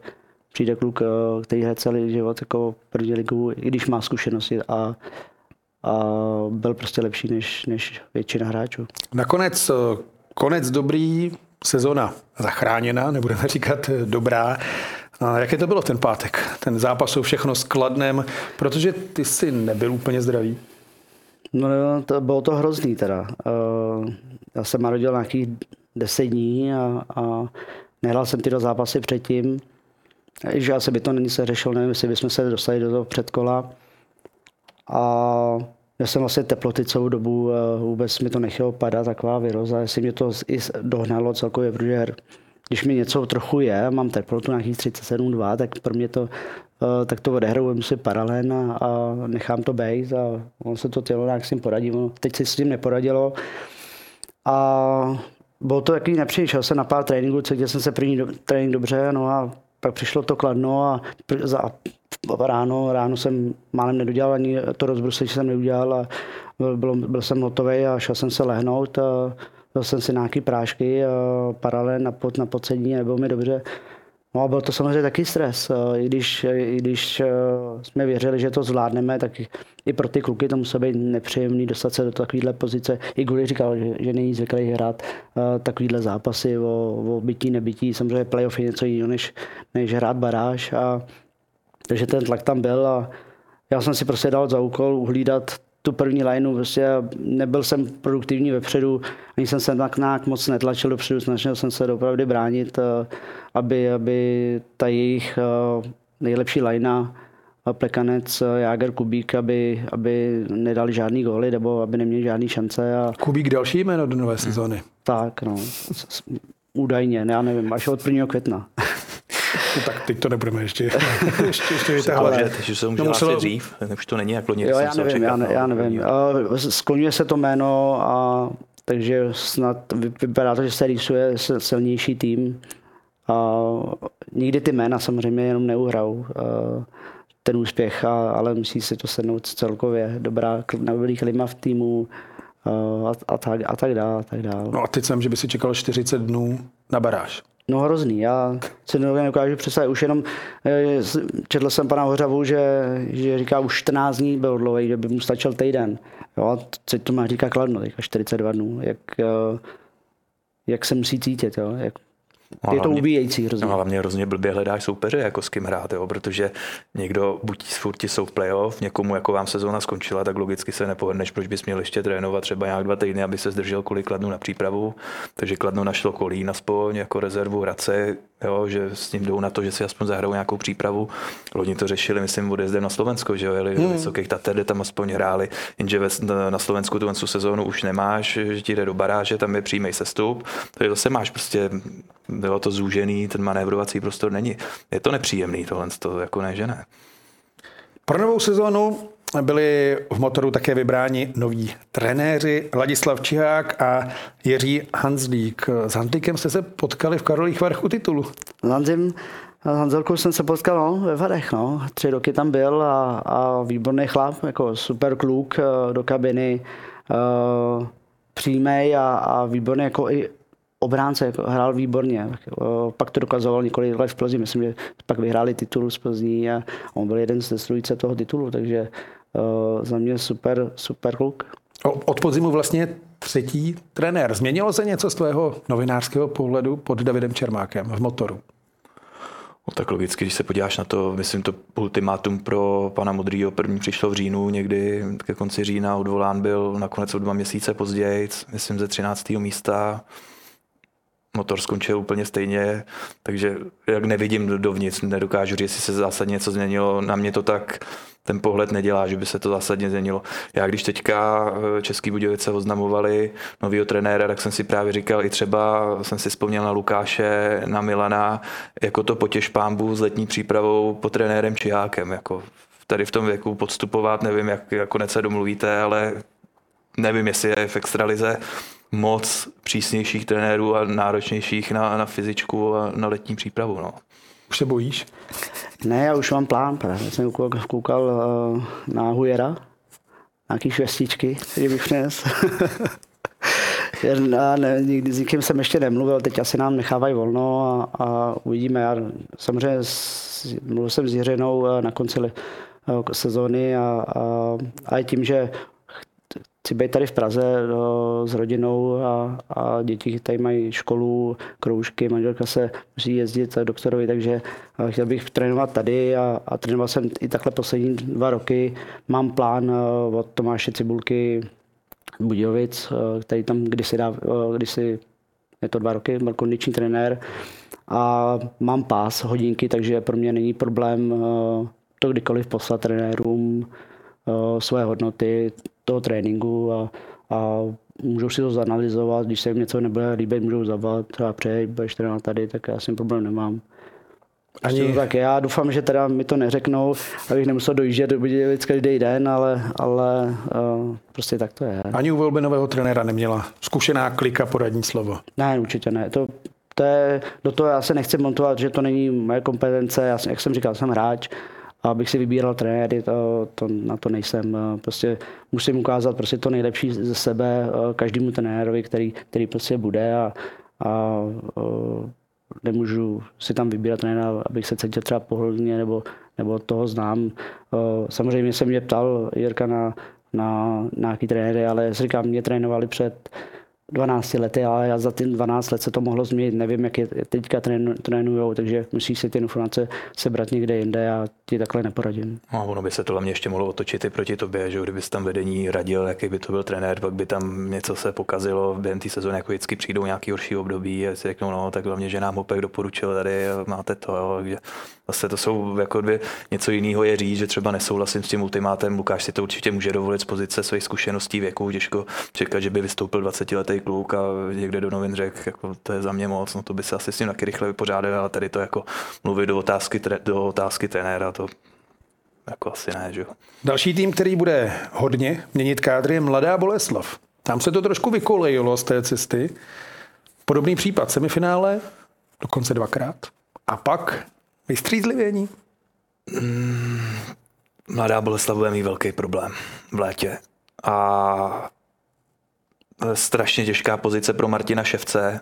[SPEAKER 2] přijde kluk, který hraje celý život jako první ligu, i když má zkušenosti a, a byl prostě lepší než, než většina hráčů.
[SPEAKER 1] Nakonec konec dobrý, sezona zachráněna, nebudeme říkat eh, dobrá. A jaké to bylo ten pátek? Ten zápas jsou všechno skladnem, protože ty jsi nebyl úplně zdravý.
[SPEAKER 2] No, no to bylo to hrozný teda. Uh, já jsem narodil nějakých deset dní a, a nehrál jsem ty do zápasy předtím. Že asi by to není se řešil, nevím, jestli bychom se dostali do toho předkola. A já jsem vlastně teploty celou dobu, eh, vůbec mi to nechtělo padat, taková vyroza, jestli mě to i dohnalo celkově, protože když mi něco trochu je, mám teplotu nějakých 37,2, tak pro mě to, eh, tak to odehraju, si paralén a, a, nechám to být a on se to tělo nějak s tím poradí. Teď si s tím neporadilo a bylo to takový nepříjemný, šel jsem na pár tréninků, cítil jsem se první do, trénink dobře, no a pak přišlo to kladno a za, ráno, ráno jsem málem nedodělal ani to rozbruslení jsem neudělal a byl, byl jsem hotový a šel jsem se lehnout a dal jsem si nějaký prášky a paralel na, pod, na podsední, nebylo mi dobře. No a byl to samozřejmě taky stres. I když, i když jsme věřili, že to zvládneme, tak i pro ty kluky to muselo být nepříjemný dostat se do takovéhle pozice. I Guli říkal, že, že není zvyklý hrát takovéhle zápasy o, o bytí, nebytí. Samozřejmě playoff je něco jiného, než, než hrát baráž. A takže ten tlak tam byl a já jsem si prostě dal za úkol uhlídat tu první lineu, prostě nebyl jsem produktivní vepředu, ani jsem se tak nějak moc netlačil dopředu, snažil jsem se opravdu bránit, eh, aby, aby ta jejich eh, nejlepší linea eh, Plekanec, Jáger, Kubík, aby, aby nedali žádný góly nebo aby neměli žádný šance. A...
[SPEAKER 1] Kubík další jméno do nové sezóny.
[SPEAKER 2] Tak, no. Údajně, já nevím, až od 1. května. (laughs)
[SPEAKER 1] No, tak teď to nebudeme ještě, (laughs) ještě, ještě vytahovat.
[SPEAKER 3] Ale, že se může no, muselo... dřív, už to není jako něco,
[SPEAKER 2] jo, já nevím, já, ne, já nevím. Skloňuje se to jméno a takže snad vypadá to, že se rýsuje silnější tým. A nikdy ty jména samozřejmě jenom neuhrajou ten úspěch, a, ale musí se to sednout celkově. Dobrá, dobrý klima v týmu a, a, tak, a tak dále. A tak dále.
[SPEAKER 1] No a teď jsem, že by si čekal 40 dnů na baráž.
[SPEAKER 2] No hrozný, já si nedokážu představit, už jenom eh, četl jsem pana Hořavu, že, že říká už 14 dní byl dlouhý, že by mu stačil týden. Jo, a teď to má říká kladno, teďka 42 dnů, jak, eh, jak se musí cítit, jo, jak No, je to ubíjející hrozně.
[SPEAKER 3] No, hlavně hrozně blbě hledáš soupeře, jako s kým hrát, jo, protože někdo buď furt jsou v playoff, někomu jako vám sezóna skončila, tak logicky se nepovedneš, proč bys měl ještě trénovat třeba nějak dva týdny, aby se zdržel kvůli Kladnu na přípravu. Takže Kladno našlo Kolín aspoň jako rezervu Hradce, jo, že s ním jdou na to, že si aspoň zahrajou nějakou přípravu. Loni to řešili, myslím, odjezdem na Slovensko, že jo, jeli hmm. do Vysokých Tater, kde tam aspoň hráli, jenže na Slovensku tu sezónu už nemáš, že ti jde do baráže, tam je přímý sestup, takže zase máš prostě bylo to zúžený, ten manévrovací prostor není. Je to nepříjemný tohle, to jako ne, že ne.
[SPEAKER 1] Pro novou sezónu byli v motoru také vybráni noví trenéři Ladislav Čihák a Jiří Hanzlík. S Hanzlíkem jste se potkali v Karolích Varchu titulu.
[SPEAKER 2] S Hanzim, s Hanzelkou jsem se potkal no, ve Varech. No. Tři roky tam byl a, a výborný chlap, jako super kluk eh, do kabiny, uh, přímej a, a výborný jako i obránce, jako hrál výborně. Pak to dokazoval několik let v Plzni. Myslím, že pak vyhráli titul z Plzní a on byl jeden z destrujíce toho titulu, takže za mě super, super kluk.
[SPEAKER 1] Od podzimu vlastně třetí trenér. Změnilo se něco z tvého novinářského pohledu pod Davidem Čermákem v motoru?
[SPEAKER 3] No, tak logicky, když se podíváš na to, myslím, to ultimátum pro pana Modrýho první přišlo v říjnu, někdy ke konci října odvolán byl nakonec o dva měsíce později, myslím ze 13. místa motor skončil úplně stejně, takže jak nevidím dovnitř, nedokážu říct, jestli se zásadně něco změnilo. Na mě to tak ten pohled nedělá, že by se to zásadně změnilo. Já když teďka eh, Český Budějovice oznamovali nového trenéra, tak jsem si právě říkal, i třeba jsem si vzpomněl na Lukáše, na Milana, jako to potěž pámbu s letní přípravou pod trenérem Čihákem. Jako tady v tom věku podstupovat, nevím, jak, jak konec se domluvíte, ale nevím, jestli je v extralize moc přísnějších trenérů a náročnějších na, na fyzičku a na letní přípravu. No.
[SPEAKER 1] Už se bojíš?
[SPEAKER 2] Ne, já už mám plán. Právě jsem koukal uh, na Hujera, nějaký švestičky, který bych přines. (laughs) Já ne, nikdy s nikým jsem ještě nemluvil, teď asi nám nechávají volno a, a uvidíme. Já samozřejmě s, mluvil jsem s Jiřinou eh, na konci eh, sezóny a, a, a tím, že chci být tady v Praze no, s rodinou a, a děti tady mají školu, kroužky, manželka se musí jezdit k doktorovi, takže eh, chtěl bych trénovat tady a, a trénoval jsem i takhle poslední dva roky. Mám plán eh, od Tomáše Cibulky Budějovic, který tam kdysi, dá, kdysi je to dva roky, byl kondiční trenér a mám pás, hodinky, takže pro mě není problém to kdykoliv poslat trenérům své hodnoty, toho tréninku a, a můžou si to zanalizovat, když se jim něco nebude líbit, můžou zavolat a přeji, budeš trénovat tady, tak já s tím problém nemám. Ani... Prostě tak já doufám, že teda mi to neřeknou, abych nemusel dojíždět do Budějovic každý den, ale, ale uh, prostě tak to je.
[SPEAKER 1] Ani u volby nového trenéra neměla zkušená klika poradní slovo?
[SPEAKER 2] Ne, určitě ne. To, to je, do toho já se nechci montovat, že to není moje kompetence. Já, jak jsem říkal, jsem hráč a abych si vybíral trenéry, to, to, na to nejsem. Prostě musím ukázat prostě to nejlepší ze sebe eh, každému trenérovi, který, který prostě bude a, a eh, nemůžu si tam vybírat trenéra, abych se cítil třeba pohodlně nebo, nebo toho znám. Eh, samozřejmě jsem mě ptal Jirka na, na nějaký trenéry, ale říkám, mě trénovali před 12 lety, ale já za ty 12 let se to mohlo změnit. Nevím, jak je teďka trénujou, takže musíš si ty informace sebrat někde jinde a ti takhle neporadím.
[SPEAKER 3] No, ono by se to hlavně ještě mohlo otočit i proti tobě, že kdyby tam vedení radil, jaký by to byl trenér, pak by tam něco se pokazilo, během té sezóny jako vždycky přijdou nějaký horší období a si řeknou, no tak hlavně, že nám Hopek doporučil tady, máte to, jo, takže Zase to jsou jako dvě, něco jiného je říct, že třeba nesouhlasím s tím ultimátem. Lukáš si to určitě může dovolit z pozice svých zkušeností věku. Těžko čekat, že by vystoupil 20-letý kluk a někde do novin řekl, jako to je za mě moc, no to by se asi s ním taky rychle vypořádal, ale tady to jako mluvit do otázky, do otázky trenéra, to jako asi ne, že jo.
[SPEAKER 1] Další tým, který bude hodně měnit kádry, je Mladá Boleslav. Tam se to trošku vykolejilo z té cesty. Podobný případ semifinále, dokonce dvakrát. A pak Vystřízlivění?
[SPEAKER 3] Mm, mladá Boleslav bude mít velký problém v létě. A strašně těžká pozice pro Martina Ševce.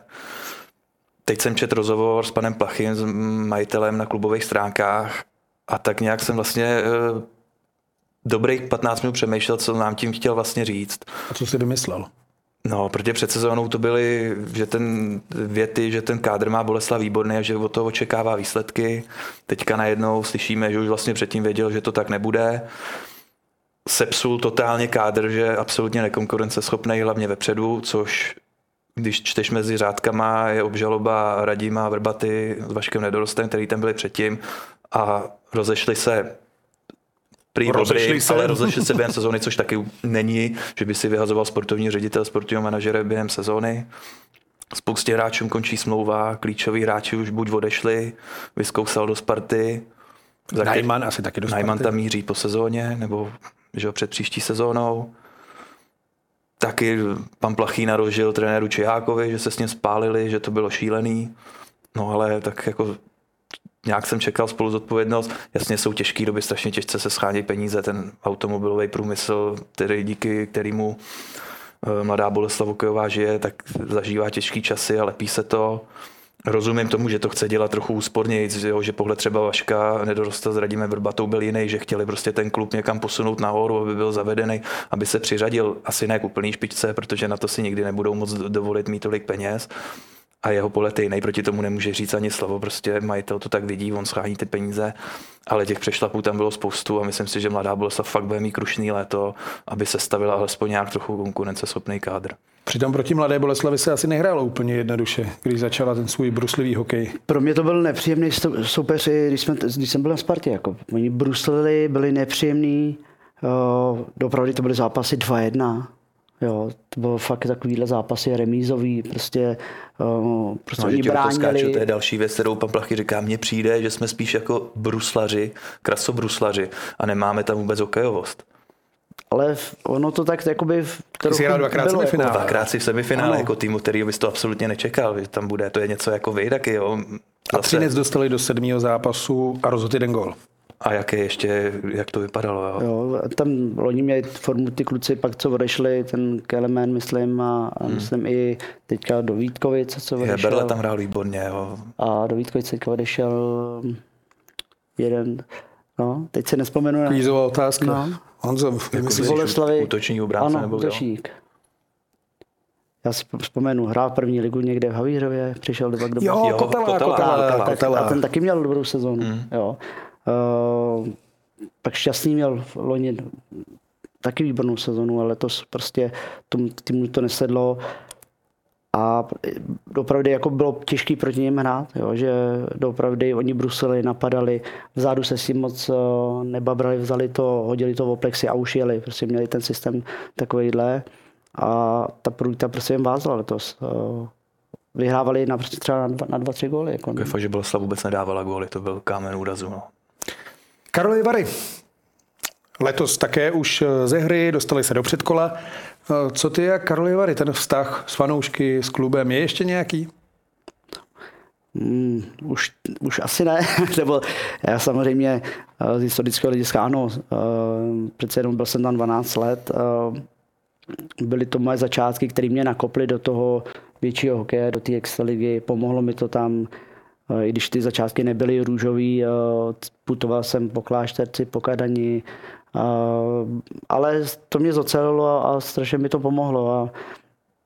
[SPEAKER 3] Teď jsem četl rozhovor s panem Plachým, s majitelem na klubových stránkách a tak nějak jsem vlastně eh, dobrých 15 minut přemýšlel, co nám tím chtěl vlastně říct.
[SPEAKER 1] A co si vymyslel?
[SPEAKER 3] No, protože před sezónou to byly že ten věty, že ten kádr má Boleslav výborný a že od toho očekává výsledky. Teďka najednou slyšíme, že už vlastně předtím věděl, že to tak nebude. Sepsul totálně kádr, že je absolutně nekonkurenceschopný, hlavně vepředu, což když čteš mezi řádkama, je obžaloba Radima Vrbaty s Vaškem Nedorostem, který tam byli předtím a rozešli se prý
[SPEAKER 1] Rozešli
[SPEAKER 3] dobrý,
[SPEAKER 1] se.
[SPEAKER 3] ale rozešli se během sezóny, což taky není, že by si vyhazoval sportovní ředitel, sportovního manažera během sezóny. Spoustě hráčům končí smlouva, klíčoví hráči už buď odešli, vyskousal do Sparty.
[SPEAKER 1] Najman asi taky do
[SPEAKER 3] Najman
[SPEAKER 1] Sparty.
[SPEAKER 3] tam míří po sezóně, nebo že před příští sezónou. Taky pan Plachý narožil trenéru Čihákovi, že se s ním spálili, že to bylo šílený. No ale tak jako nějak jsem čekal spolu zodpovědnost. Jasně jsou těžké doby, strašně těžce se schání peníze. Ten automobilový průmysl, který díky kterému eh, mladá Boleslav Hokejová žije, tak zažívá těžké časy a lepí se to. Rozumím tomu, že to chce dělat trochu úsporněji, že pohled třeba Vaška nedorostal s Radimem Vrbatou byl jiný, že chtěli prostě ten klub někam posunout nahoru, aby byl zavedený, aby se přiřadil asi ne k úplný špičce, protože na to si nikdy nebudou moc dovolit mít tolik peněz. A jeho pohled je jiný, proti tomu nemůže říct ani slovo, prostě majitel to tak vidí, on schání ty peníze, ale těch přešlapů tam bylo spoustu a myslím si, že mladá Boleslav fakt bude mít krušný léto, aby se stavila alespoň nějak trochu konkurenceschopný kádr.
[SPEAKER 1] Přitom proti mladé Boleslavi se asi nehrálo úplně jednoduše, když začala ten svůj bruslivý hokej.
[SPEAKER 2] Pro mě to byl nepříjemný soupeř, když, jsme, když jsem byl na Spartě. Jako. Oni bruslili, byli nepříjemní, opravdu to byly zápasy 2-1. Jo, to bylo fakt takovýhle zápasy remízový, prostě, uh, prostě
[SPEAKER 3] No,
[SPEAKER 2] oni bránili.
[SPEAKER 3] to je další věc, kterou pan Plachy říká. Mně přijde, že jsme spíš jako bruslaři, krasobruslaři a nemáme tam vůbec hokejovost.
[SPEAKER 2] Ale ono to tak jakoby...
[SPEAKER 1] jsi hrál dvakrát
[SPEAKER 2] bylo
[SPEAKER 1] semifinále.
[SPEAKER 2] Jako,
[SPEAKER 3] Dvakrát si v semifinále
[SPEAKER 1] Ano.
[SPEAKER 3] jako týmu, který bys to absolutně nečekal, že tam bude. To je něco jako vy taky, jo.
[SPEAKER 1] A Třinec dostali do sedmého zápasu a rozhodl jeden gol.
[SPEAKER 3] A jak je ještě, jak to vypadalo, jo.
[SPEAKER 2] Jo, tam loni měli formu ty kluci, pak co odešli, ten Kelemen, myslím, a, a myslím i teďka do Vítkovic, co
[SPEAKER 3] Hmm. Je,
[SPEAKER 2] odešel.
[SPEAKER 3] Berle tam hrál výborně, jo.
[SPEAKER 2] A do Vítkovic teďka odešel jeden, no, teď si nespomenu na...
[SPEAKER 1] Kvízová otázka.
[SPEAKER 2] No.
[SPEAKER 1] Honzo,
[SPEAKER 3] Jako myslíš,
[SPEAKER 2] Boleslavy.
[SPEAKER 3] útočník obránce
[SPEAKER 2] ano,
[SPEAKER 3] nebo
[SPEAKER 2] útočník. Já si vzpomenu, hrál první ligu někde v Havířově, přišel do do
[SPEAKER 1] Jo, Kotela,
[SPEAKER 3] Kotela,
[SPEAKER 1] Kotela,
[SPEAKER 3] Kotela,
[SPEAKER 2] a ten taky měl dobrou sezónu.
[SPEAKER 3] Hmm.
[SPEAKER 2] Mm. Jo. Uh, pak šťastný měl v loni taky výbornou sezonu, ale letos prostě tomu týmu to nesedlo a opravdu jako bylo těžké proti něm hrát, jo, že opravdu oni brusili, napadali, vzadu se s tím moc uh, nebabrali, vzali to, hodili to v oplexy a už jeli, prostě měli ten systém takovýhle a ta průta prostě jim vázla letos. Uh, vyhrávali na, třeba na dva, na dva, tři góly. Jako,
[SPEAKER 3] Jako je fakt, že Boleslav vůbec nedávala góly, to byl kámen úrazu, no.
[SPEAKER 1] Karlovy Vary. Letos také už eh, ze hry, dostali se do předkola. Eh, Co ty a Karlovy Vary, ten vztah s fanoušky, s klubem, je ještě nějaký?
[SPEAKER 2] Mm, už, už asi ne, (laughs) nebo já samozřejmě eh, z historického hlediska ano, eh, přece jenom byl jsem tam 12 let, byly to moje začátky, které mě nakoply do toho většího hokeje, do té extraligy, pomohlo mi to tam, i když ty začátky nebyly růžový, putoval jsem po klášterci, po Kadani, ale to mě zocelilo a strašně mi to pomohlo a,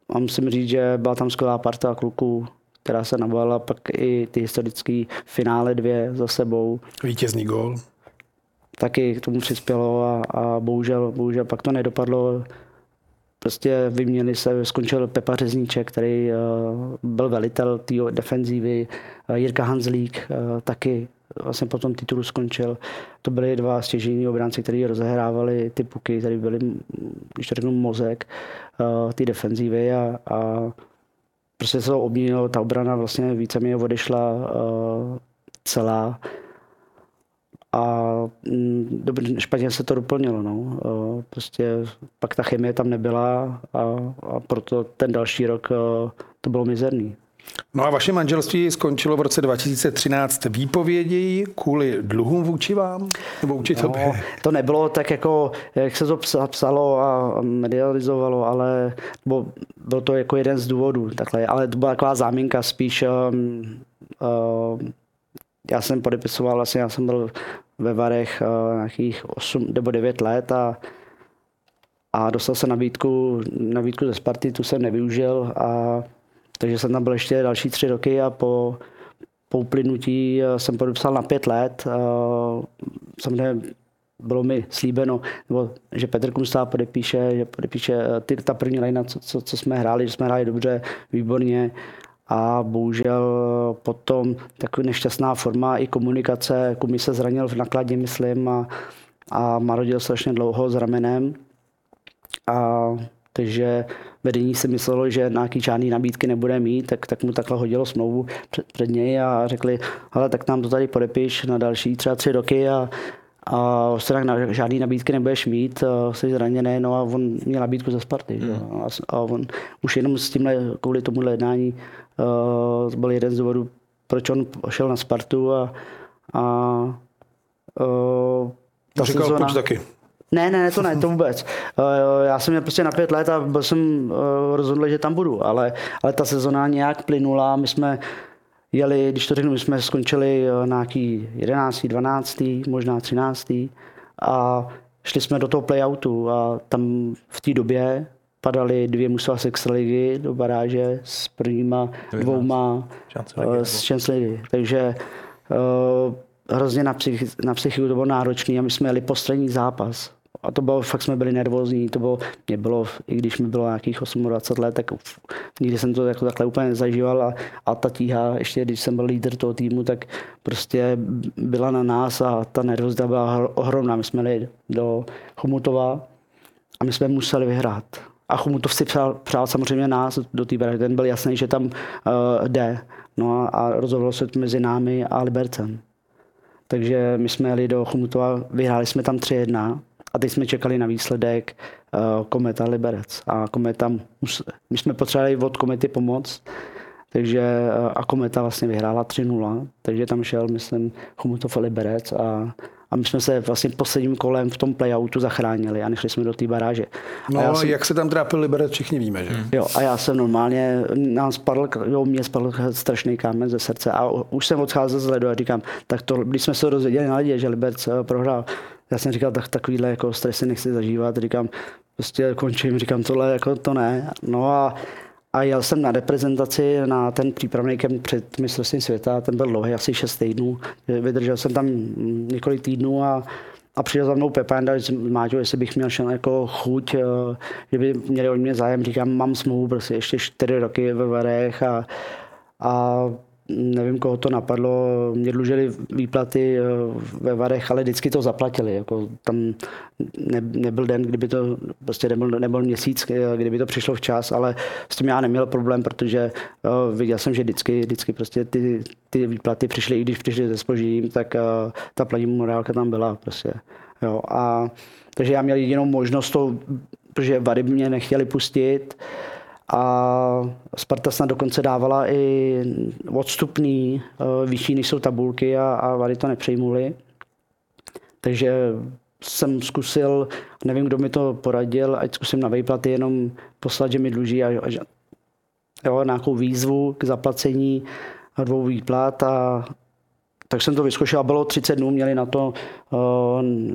[SPEAKER 2] a musím říct, že byla tam skvělá parta kluků, která se navolila pak i ty historické finále dvě za sebou.
[SPEAKER 1] Vítězný gól.
[SPEAKER 2] Taky k tomu přispělo a, a bohužel, bohužel pak to nedopadlo. Prostě vyměnili se, skončil Pepa Řezníček, který uh, byl velitel té defenzívy, uh, Jirka Hanzlík uh, taky vlastně po tom titulu skončil. To byly dva stěžení obránci, kteří rozehrávali ty puky, které byly, když to řeknu, mozek té defenzívy a, a prostě se to obměnilo, ta obrana vlastně víceméně odešla celá a mm, dobře, špatně se to doplnilo. No. Prostě pak ta chemie tam nebyla a, a proto ten další rok to bylo mizerný.
[SPEAKER 1] No a vaše manželství skončilo v roce 2013 výpovědějí kvůli dluhům vůči vám? Nebo vůči
[SPEAKER 2] No,
[SPEAKER 1] tobě?
[SPEAKER 2] to nebylo tak jako, jak se to psa- psalo a medializovalo, ale bylo, bylo to jako jeden z důvodů. Takhle, ale to byla taková záminka spíš. Um, uh, já jsem podepisoval, vlastně já jsem byl ve Varech uh, nějakých 8 nebo 9 let a a dostal se nabídku, nabídku ze Sparty, tu jsem nevyužil a takže jsem tam byl ještě další tři roky a po, po uplynutí eh, jsem podepsal na pět let. Samozřejmě bylo mi slíbeno, nebo, že Petr Kunstá podepíše, že podepíše eh, ty, ta první lajna, co, co, co, jsme hráli, že jsme hráli dobře, výborně a bohužel potom taková nešťastná forma i komunikace, Kumi se zranil v nakladě, myslím, a, a marodil strašně dlouho s ramenem. A takže vedení si myslelo, že nějaký žádný nabídky nebude mít, tak, tak mu takhle hodilo smlouvu před, před něj a řekli, ale tak nám to tady podepiš na další třeba tři roky a, a se na žádný nabídky nebudeš mít, jsi zraněný, no a on měl nabídku ze Sparty. Hmm. A, a on už jenom s tímhle, kvůli tomu jednání, uh, byl jeden z důvodů, proč on šel na Spartu a, a
[SPEAKER 1] uh, ta Říkal sezona, taky.
[SPEAKER 2] Ne, ne, to ne, to vůbec. Uh, já jsem měl prostě na pět let a byl jsem rozhodl, že tam budu, ale, ale ta sezona nějak plynula, my jsme jeli, když to řeknu, my jsme skončili eh, nějaký 11., 12., možná 13. a šli jsme do toho playoutu a tam v té době padaly dvě mužstva z extraligy do baráže s prvníma dvouma eh, z Champions Takže uh, hrozně na, psych, na psychiku to bylo náročné a my jsme jeli poslední zápas. A to bylo, fakt jsme byli nervózní, to bylo, mě bylo, i když mi bylo nějakých 28 let, tak nikdy jsem to jako takhle úplně nezažíval. A, a ta tíha, ještě když jsem byl lídr toho týmu, tak prostě byla na nás a ta nervozita byla ohromná. My jsme jeli do Chomutova a my jsme museli vyhrát. A Chomutov si přál, přál samozřejmě nás do té ten byl jasný, že tam uh, jde. No a, a rozhodlo se mezi námi a Libercem. Takže my jsme jeli do Chomutova, vyhráli jsme tam 3-1 a teď jsme čekali na výsledek uh, Kometa Liberec. A Kometa, my jsme potřebovali od Komety pomoc, takže uh, a Kometa vlastně vyhrála 3-0, takže tam šel, myslím, Chomutov Liberec a a my jsme se vlastně posledním kolem v tom playoutu zachránili a nešli jsme do té baráže.
[SPEAKER 1] No a já jsem, jak se tam trápil Liberec, všichni víme, že?
[SPEAKER 2] Jo, a já jsem normálně, nám spadl, jo, mě spadl strašný kámen ze srdce a už jsem odcházel z ledu a říkám, tak to, když jsme se dozvěděli na ledě, že Liberec eh, prohrál, já jsem říkal, tak takovýhle jako stresy nechci zažívat, říkám, prostě končím, říkám, tohle jako to ne. No a, a jel jsem na reprezentaci na ten přípravný kemp před mistrovstvím světa, ten byl dlouhý, asi 6 týdnů. Vydržel jsem tam několik týdnů a, a přišel za mnou Pepa a Máťo, jestli bych měl šel jako chuť, eh, že by měli o mě zájem. Říkám, mám smlouvu prostě ještě 4 roky ve Varech a, a nevím, koho to napadlo, mě dlužili výplaty eh, ve Varech, ale vždycky to zaplatili. Jako tam ne, nebyl den, kdyby to, prostě nebyl, nebyl měsíc, eh, kdyby to přišlo včas, ale s tím já neměl problém, protože uh, viděl jsem, že vždycky, vždycky prostě ty, ty výplaty přišly, i když přišly ze spožděním, tak uh, ta platí morálka tam byla prostě. Jo, a, takže já měl jedinou možnost to, protože Vary mě nechtěli pustit, a Sparta snad dokonce dávala i odstupný, eh, vyšší než jsou tabulky a, a Vary to nepřejmuli. Takže jsem zkusil, nevím, kdo mi to poradil, ať zkusím na výplaty jenom poslat, že mi dluží a, a jo, nějakou výzvu k zaplacení dvou výplat a tak jsem to vyzkoušel, bylo 30 dnů, měli na to, uh,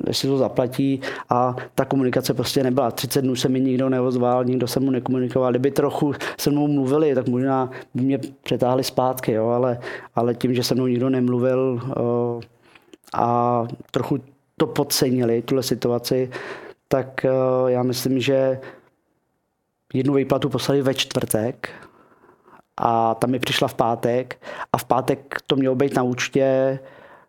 [SPEAKER 2] jestli to zaplatí a ta komunikace prostě nebyla. 30 dnů se mi nikdo neozval, nikdo se mu nekomunikoval. Kdyby trochu se mnou mluvili, tak možná by mě přetáhli zpátky, jo, ale, ale tím, že se mnou nikdo nemluvil uh, a trochu to podcenili, tuhle situaci, tak uh, já myslím, že jednu výplatu poslali ve čtvrtek, a tam mi přišla v pátek a v pátek to mělo být na účtě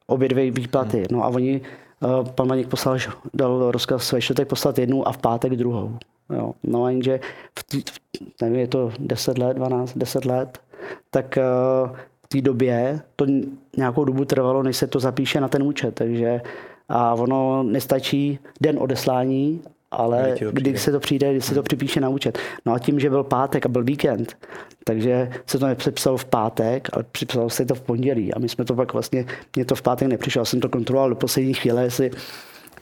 [SPEAKER 2] obě dvě výplaty. No a oni, uh, pan Maník poslal, dal rozkaz ve čtvrtek poslat jednu a v pátek druhou. Jo. No a jenže v, tý, v, nevím, je to 10 let, 12, 10 let, tak uh, v té době to nějakou dobu trvalo, než se to zapíše na ten účet, takže a ono nestačí den odeslání ale kdy se to přijde, když se to připíše na účet. No a tím, že byl pátek a byl víkend, takže se to nepřepsalo v pátek, ale připsalo se to v pondělí. A my jsme to pak vlastně, mě to v pátek nepřišlo, jsem to kontroloval do poslední chvíle, jestli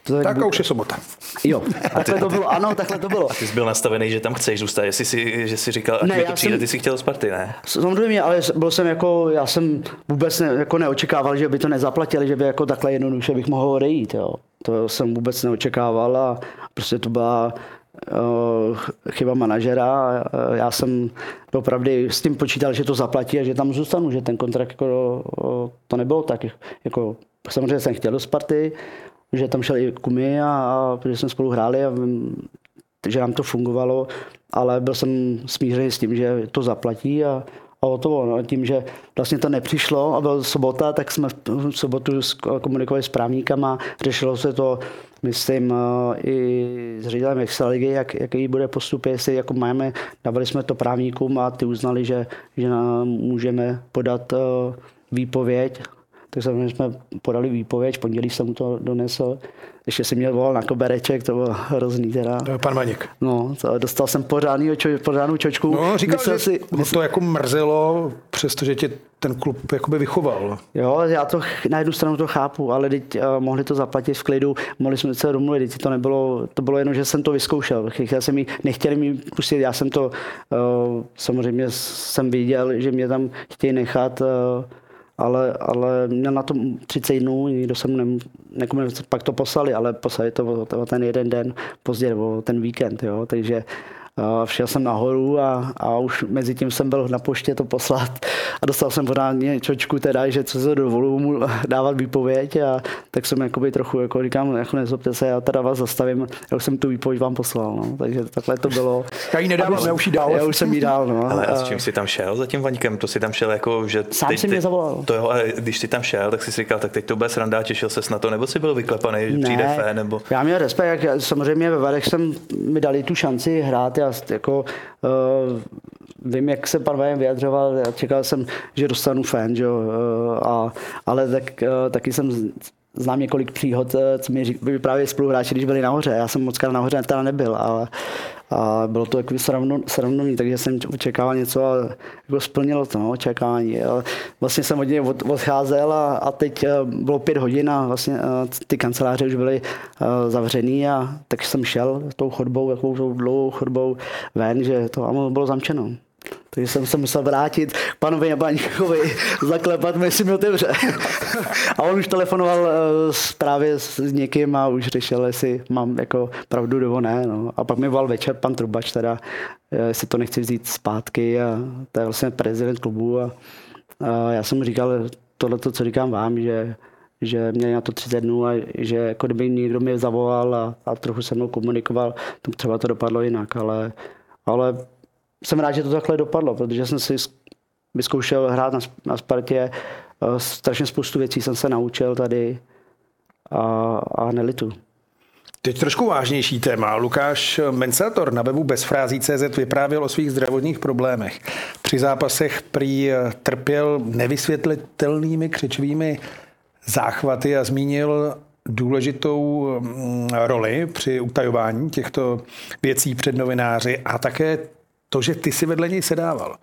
[SPEAKER 1] to tak, tak už je sobota.
[SPEAKER 2] Jo, a takhle to bylo, ano, takhle to bylo.
[SPEAKER 3] A ty jsi byl nastavený, že tam chceš zůstat, jestli si, že jsi říkal, ne, to přijde, jsem, ty jsi chtěl Sparty, ne?
[SPEAKER 2] Samozřejmě, ale byl jsem jako, já jsem vůbec ne, jako neočekával, že by to nezaplatili, že by jako takhle jednoduše bych mohl odejít, jo. To jsem vůbec neočekával a prostě to byla chyba manažera. Já jsem opravdu s tím počítal, že to zaplatí a že tam zůstanu, že ten kontrakt jako, to nebylo tak. Jako, samozřejmě jsem chtěl do Sparty, že tam šel i Kumy a, a že jsme spolu hráli a že nám to fungovalo, ale byl jsem smířený s tím, že to zaplatí a, a o to, no, tím, že vlastně to nepřišlo a byl sobota, tak jsme v sobotu komunikovali s právníkama, řešilo se to, myslím, eh, i s ředitelem Extraligy, jak, jaký bude postup, jestli jako máme, dávali jsme to právníkům a ty uznali, že, že můžeme podat eh, výpověď tak jsme podali výpověď, pondělí jsem mu to donesl. Ještě jsem měl volal na kobereček, to bylo hrozný teda.
[SPEAKER 1] Pan Maněk.
[SPEAKER 2] No, to, dostal jsem pořádný, čo, pořádnou čočku.
[SPEAKER 1] No, říkal, myslel že si, mysl... to jako mrzelo, přestože tě ten klub jakoby vychoval.
[SPEAKER 2] Jo, já to na jednu stranu to chápu, ale teď uh, mohli to zaplatit v klidu, mohli jsme se domluvit, teď to nebylo, to bylo jenom, že jsem to vyzkoušel. Já jsem jí, nechtěli mi pustit, já jsem to, uh, samozřejmě jsem viděl, že mě tam chtějí nechat uh, ale, ale měl na tom 30 dnů, nikdo jsem ne, nekomunikoval, pak to poslali, ale poslali to o, ten jeden den později, nebo ten víkend, jo, takže Všel jsem nahoru a, a už mezi tím jsem byl na poště to poslat a dostal jsem podání čočku teda, že co se dovolu mu dávat výpověď a tak jsem jakoby trochu jako říkám, jako nezlobte se, já teda vás zastavím, já už jsem tu výpověď vám poslal, no. takže takhle to bylo.
[SPEAKER 1] Já ji nedávám, já už ji dál.
[SPEAKER 2] Já už jsem ji dál, no.
[SPEAKER 3] Ale a s čím jsi tam šel za tím Vaňkem? To si tam šel jako, že...
[SPEAKER 2] Sám teď, si mě zavolal.
[SPEAKER 3] To jo, ale když jsi tam šel, tak jsi si říkal, tak teď to bude sranda, těšil ses na to, nebo jsi byl vyklepaný, že ne, přijde fé, nebo...
[SPEAKER 2] Já měl respekt, jak samozřejmě ve Varech jsem mi dali tu šanci hrát, já jako uh, vím, jak se pan Vajem vyjadřoval, já čekal jsem, že dostanu fan, že? Uh, a, ale tak, uh, taky jsem znám několik příhod, co mi vyprávěli spoluhráči, když byli nahoře. Já jsem moc nahoře teda nebyl, ale a bylo to jako srovnaný, takže jsem očekával něco a jako splnilo to no, očekávání. Vlastně jsem od něj od, odcházel a, a, teď bylo pět hodin a vlastně ty kanceláře už byly zavřený a tak jsem šel tou chodbou, jakou dlouhou chodbou ven, že to bylo zamčeno. Takže jsem se musel vrátit panovi Jabaníkovi, zaklepat mi, jestli mi otevře. a on už telefonoval uh, právě s někým a už řešil, jestli mám jako pravdu nebo ne. No. A pak mi volal večer pan Trubač, teda, eh, jestli to nechci vzít zpátky. A to je vlastně prezident klubu. A, a já jsem mu říkal tohle, co říkám vám, že že měli na to 30 dnů a že jako kdyby někdo mě zavolal a, a trochu se mnou komunikoval, tak třeba to dopadlo jinak, ale, ale jsem rád, že to takhle dopadlo, protože jsem si vyzkoušel hrát na, na Spartě. Eh, strašně spoustu věcí jsem se naučil tady a, a nelitu.
[SPEAKER 1] Teď trošku vážnější téma. Lukáš Mensator na webu Bezfrází.cz vyprávěl o svých zdravotních problémech. Při zápasech prý trpěl nevysvětlitelnými křičovými záchvaty a zmínil důležitou mm, roli při utajování těchto věcí před novináři a také to, že ty si vedle něj sedával.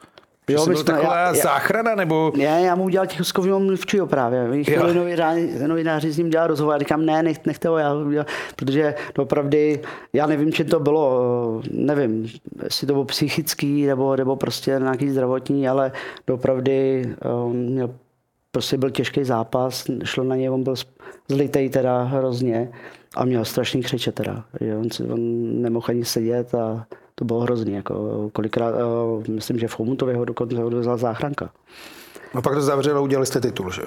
[SPEAKER 1] Že jo, byl taková já, záchrana, nebo...
[SPEAKER 2] Ne, já mu udělal Těchoskovýho mluvčího právě. Novináři, novináři s ním dělali rozhovor. Já říkám, ne, nech, nechte ho, já, já, protože opravdu, já nevím, či to bylo, nevím, jestli to bylo psychický, nebo, nebo prostě nějaký zdravotní, ale opravdu on měl, prostě byl těžký zápas, šlo na něj, on byl zlitej teda hrozně a měl strašný křeče teda. Že on, on nemohl ani sedět a to bylo hrozný. Jako kolikrát, uh, myslím, že v Chomutově ho dokonce odvezla záchranka.
[SPEAKER 1] No pak to zavřelo, udělali jste titul, že?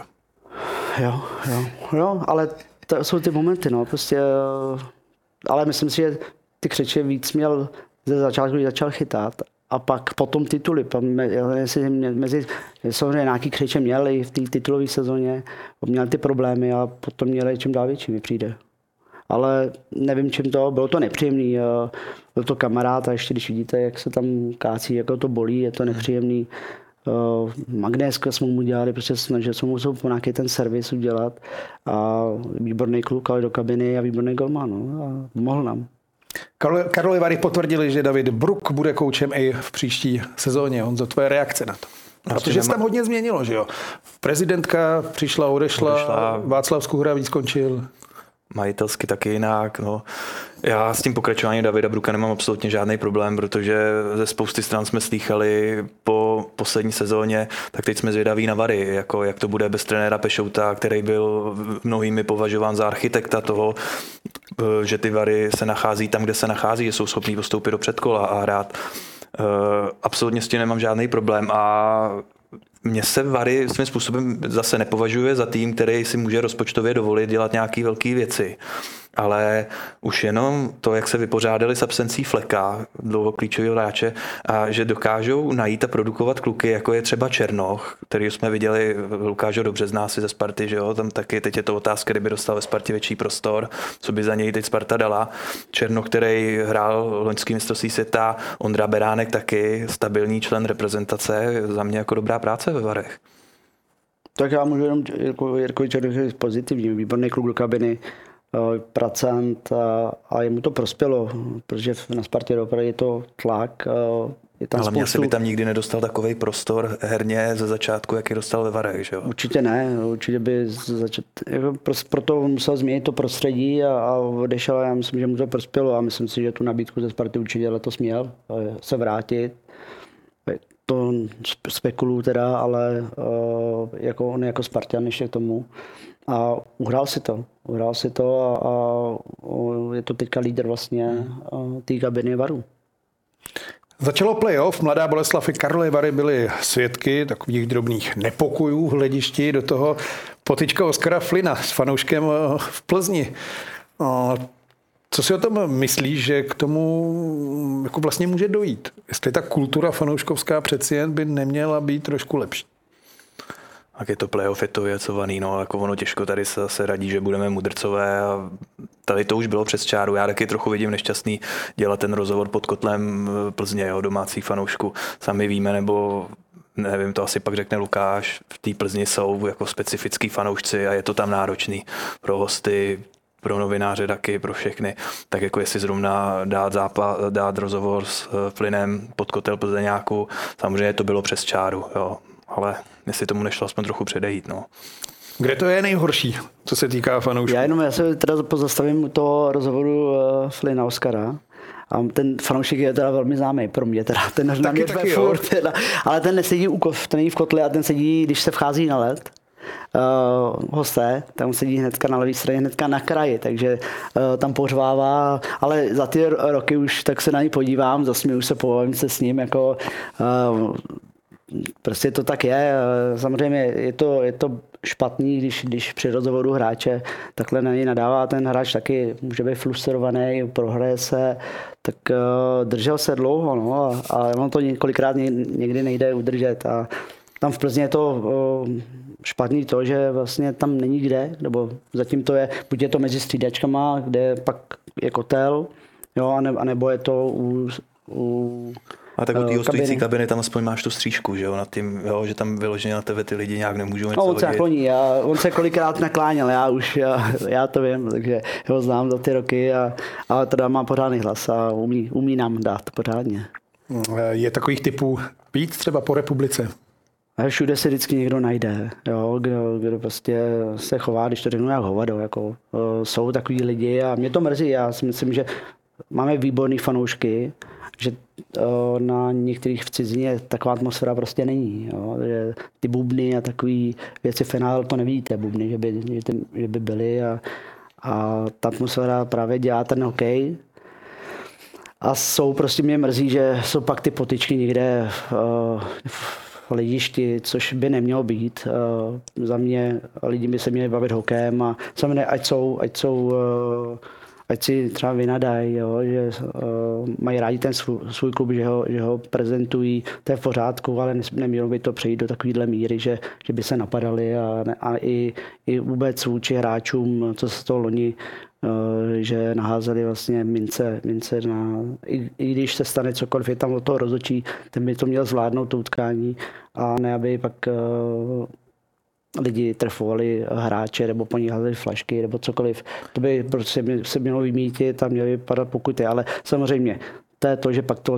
[SPEAKER 2] Jo, jo, jo, ale to jsou ty momenty, no, prostě, uh, ale myslím si, že ty křeče víc měl ze začátku, když začal chytat a pak potom tituly. Mezi, mezi, samozřejmě nějaký křeče měl i v té titulové sezóně, měl ty problémy a potom měl čím dál větší, mi přijde ale nevím, čím to, bylo to nepříjemný, byl to kamarád a ještě když vidíte, jak se tam kácí, jako to bolí, je to nepříjemný. Magnéska jsme mu dělali, prostě snažili jsme mu po nějaký ten servis udělat a výborný kluk, ale do kabiny a výborný golman, no, a mohl nám.
[SPEAKER 1] Karol Vary potvrdili, že David Bruk bude koučem i v příští sezóně. On za tvoje reakce na to. Protože se tam hodně změnilo, že jo? Prezidentka přišla, odešla, odešla. Václav Skuhra víc skončil
[SPEAKER 3] majitelsky taky jinak. No. Já s tím pokračováním Davida Bruka nemám absolutně žádný problém, protože ze spousty stran jsme slýchali po poslední sezóně, tak teď jsme zvědaví na Vary, jako jak to bude bez trenéra Pešouta, který byl mnohými považován za architekta toho že ty Vary se nachází tam, kde se nachází, že jsou schopní postoupit do předkola a hrát. Absolutně s tím nemám žádný problém a mě se Vary svým způsobem zase nepovažuje za tým, který si může rozpočtově dovolit dělat nějaké velké věci ale už jenom to, jak se vypořádali s absencí Fleka, dlouho klíčového hráče, a že dokážou najít a produkovat kluky, jako je třeba Černoch, který jsme viděli, Lukáš dobře zná si ze Sparty, že jo, tam taky teď je to otázka, kdyby dostal ve Spartě větší prostor, co by za něj teď Sparta dala. Černoch, který hrál loňský mistrovství světa, Ondra Beránek taky, stabilní člen reprezentace, za mě jako dobrá práce ve Varech.
[SPEAKER 2] Tak já můžu jenom Jirko, Jirko Černoch pozitivní, výborný kluk do kabiny, pracant a, a jemu to prospělo, protože na Spartě opravdu je to tlak. Je tam
[SPEAKER 3] Ale
[SPEAKER 2] spoustu...
[SPEAKER 3] mě se by tam nikdy nedostal takový prostor herně ze začátku, jaký dostal ve Varech, že jo?
[SPEAKER 2] Určitě ne, určitě by začat, jako proto musel změnit to prostředí a, a odešel a já myslím, že mu to prospělo a myslím si, že tu nabídku ze Sparty určitě letos měl se vrátit. To spekuluju teda, ale jako on jako Spartan ještě k tomu a uhrál si to. Uhrál si to a, a je to teďka lídr vlastně hmm. té kabiny Varu.
[SPEAKER 1] Začalo playoff, Mladá Boleslav i Karlovy Vary byly svědky takových drobných nepokojů v hledišti, do toho potička Oskara Flina s fanouškem eh, v Plzni. Co si o tom myslíš, že k tomu jako vlastně může dojít? Jestli ta kultura fanouškovská přeci jen by neměla být trošku lepší?
[SPEAKER 3] Tak je to playoff, je to věcovaný, no, jako ono těžko tady se zase radí, že budeme mudrcové a tady to už bylo přes čáru. Já taky trochu vidím nešťastný dělat ten rozhovor pod kotlem eh, Plzně, jo, domácí fanoušku. Sami víme, nebo nevím, to asi pak řekne Lukáš, v té Plzni jsou jako specifický fanoušci a je to tam náročný pro hosty, pro novináře taky, pro všechny, tak jako jestli zrovna dát, zápa, dát rozhovor s eh, plynem pod kotel Plzeňáku, samozřejmě to bylo přes čáru, jo ale jestli tomu nešlo aspoň trochu předejít. No.
[SPEAKER 1] Kde to je nejhorší, co se týká fanoušků?
[SPEAKER 2] Já jenom já se teda pozastavím u toho rozhovoru uh, Flina Oscara. A ten fanoušek je teda velmi známý pro mě, teda ten taky, na mě taky, furt, teda, ale ten nesedí u, ten není v kotli a ten sedí, když se vchází na led. Uh, hosté, tam sedí hnedka na levé straně, hnedka na kraji, takže uh, tam pořvává, ale za ty roky už tak se na ní podívám, zasměju se, povím se s ním, jako uh, prostě to tak je. Samozřejmě je to, je to špatný, když, když při rozhovoru hráče takhle na něj nadává ten hráč taky může být frustrovaný, prohraje se, tak uh, držel se dlouho, no, a, on to několikrát někdy nejde udržet a tam v Plzni je to uh, špatný to, že vlastně tam není kde, nebo zatím to je, buď je to mezi střídačkama, kde pak je kotel, jo, anebo je to u, u
[SPEAKER 3] a tak u té eh, hostující kabiny tam aspoň máš tu střížku, že jo, nad tím, jo, že tam vyloženě na tebe ty lidi nějak nemůžou něco
[SPEAKER 2] no, on se nakloní, já, on se kolikrát nakláněl, já už, já, já to vím, takže ho znám za ty roky, a, a teda má pořádný hlas a umí, umí nám dát pořádně.
[SPEAKER 1] Eh, je takových typů víc třeba po republice?
[SPEAKER 2] A všude se vždycky někdo najde, jo, kdo, kdo prostě se chová, když to řeknu jak hovado. Jako, uh, jsou takový lidi a mě to mrzí. Já si myslím, že máme výborný fanoušky, že o, na některých v cizině taková atmosféra prostě není. Jo? Že ty bubny a takové věci finál to nevidíte, bubny, že by, že, ty, že by byly a, a ta atmosféra právě dělá ten hokej. A jsou prostě mě mrzí, že jsou pak ty potyčky někde uh, v lidišti, což by nemělo být. Uh, za mě lidi by se měli bavit hokejem a samozřejmě ať jsou, ať jsou ať si třeba vynadají, že uh, mají rádi ten svůj, svůj klub, že ho, že ho prezentují, to je v pořádku, ale nemělo by to přejít do takovéhle míry, že, že by se napadali a, a i, i vůbec vůči hráčům, co se toho loni uh, že naházeli vlastně mince, mince na, i, i, když se stane cokoliv, je tam od toho rozočí, ten by to měl zvládnout to utkání a ne, aby pak uh, lidi trefovali hráče nebo po nich házeli flašky nebo cokoliv. To by prostě se mělo vymítit a měly padat pokuty, ale samozřejmě to je to, že pak to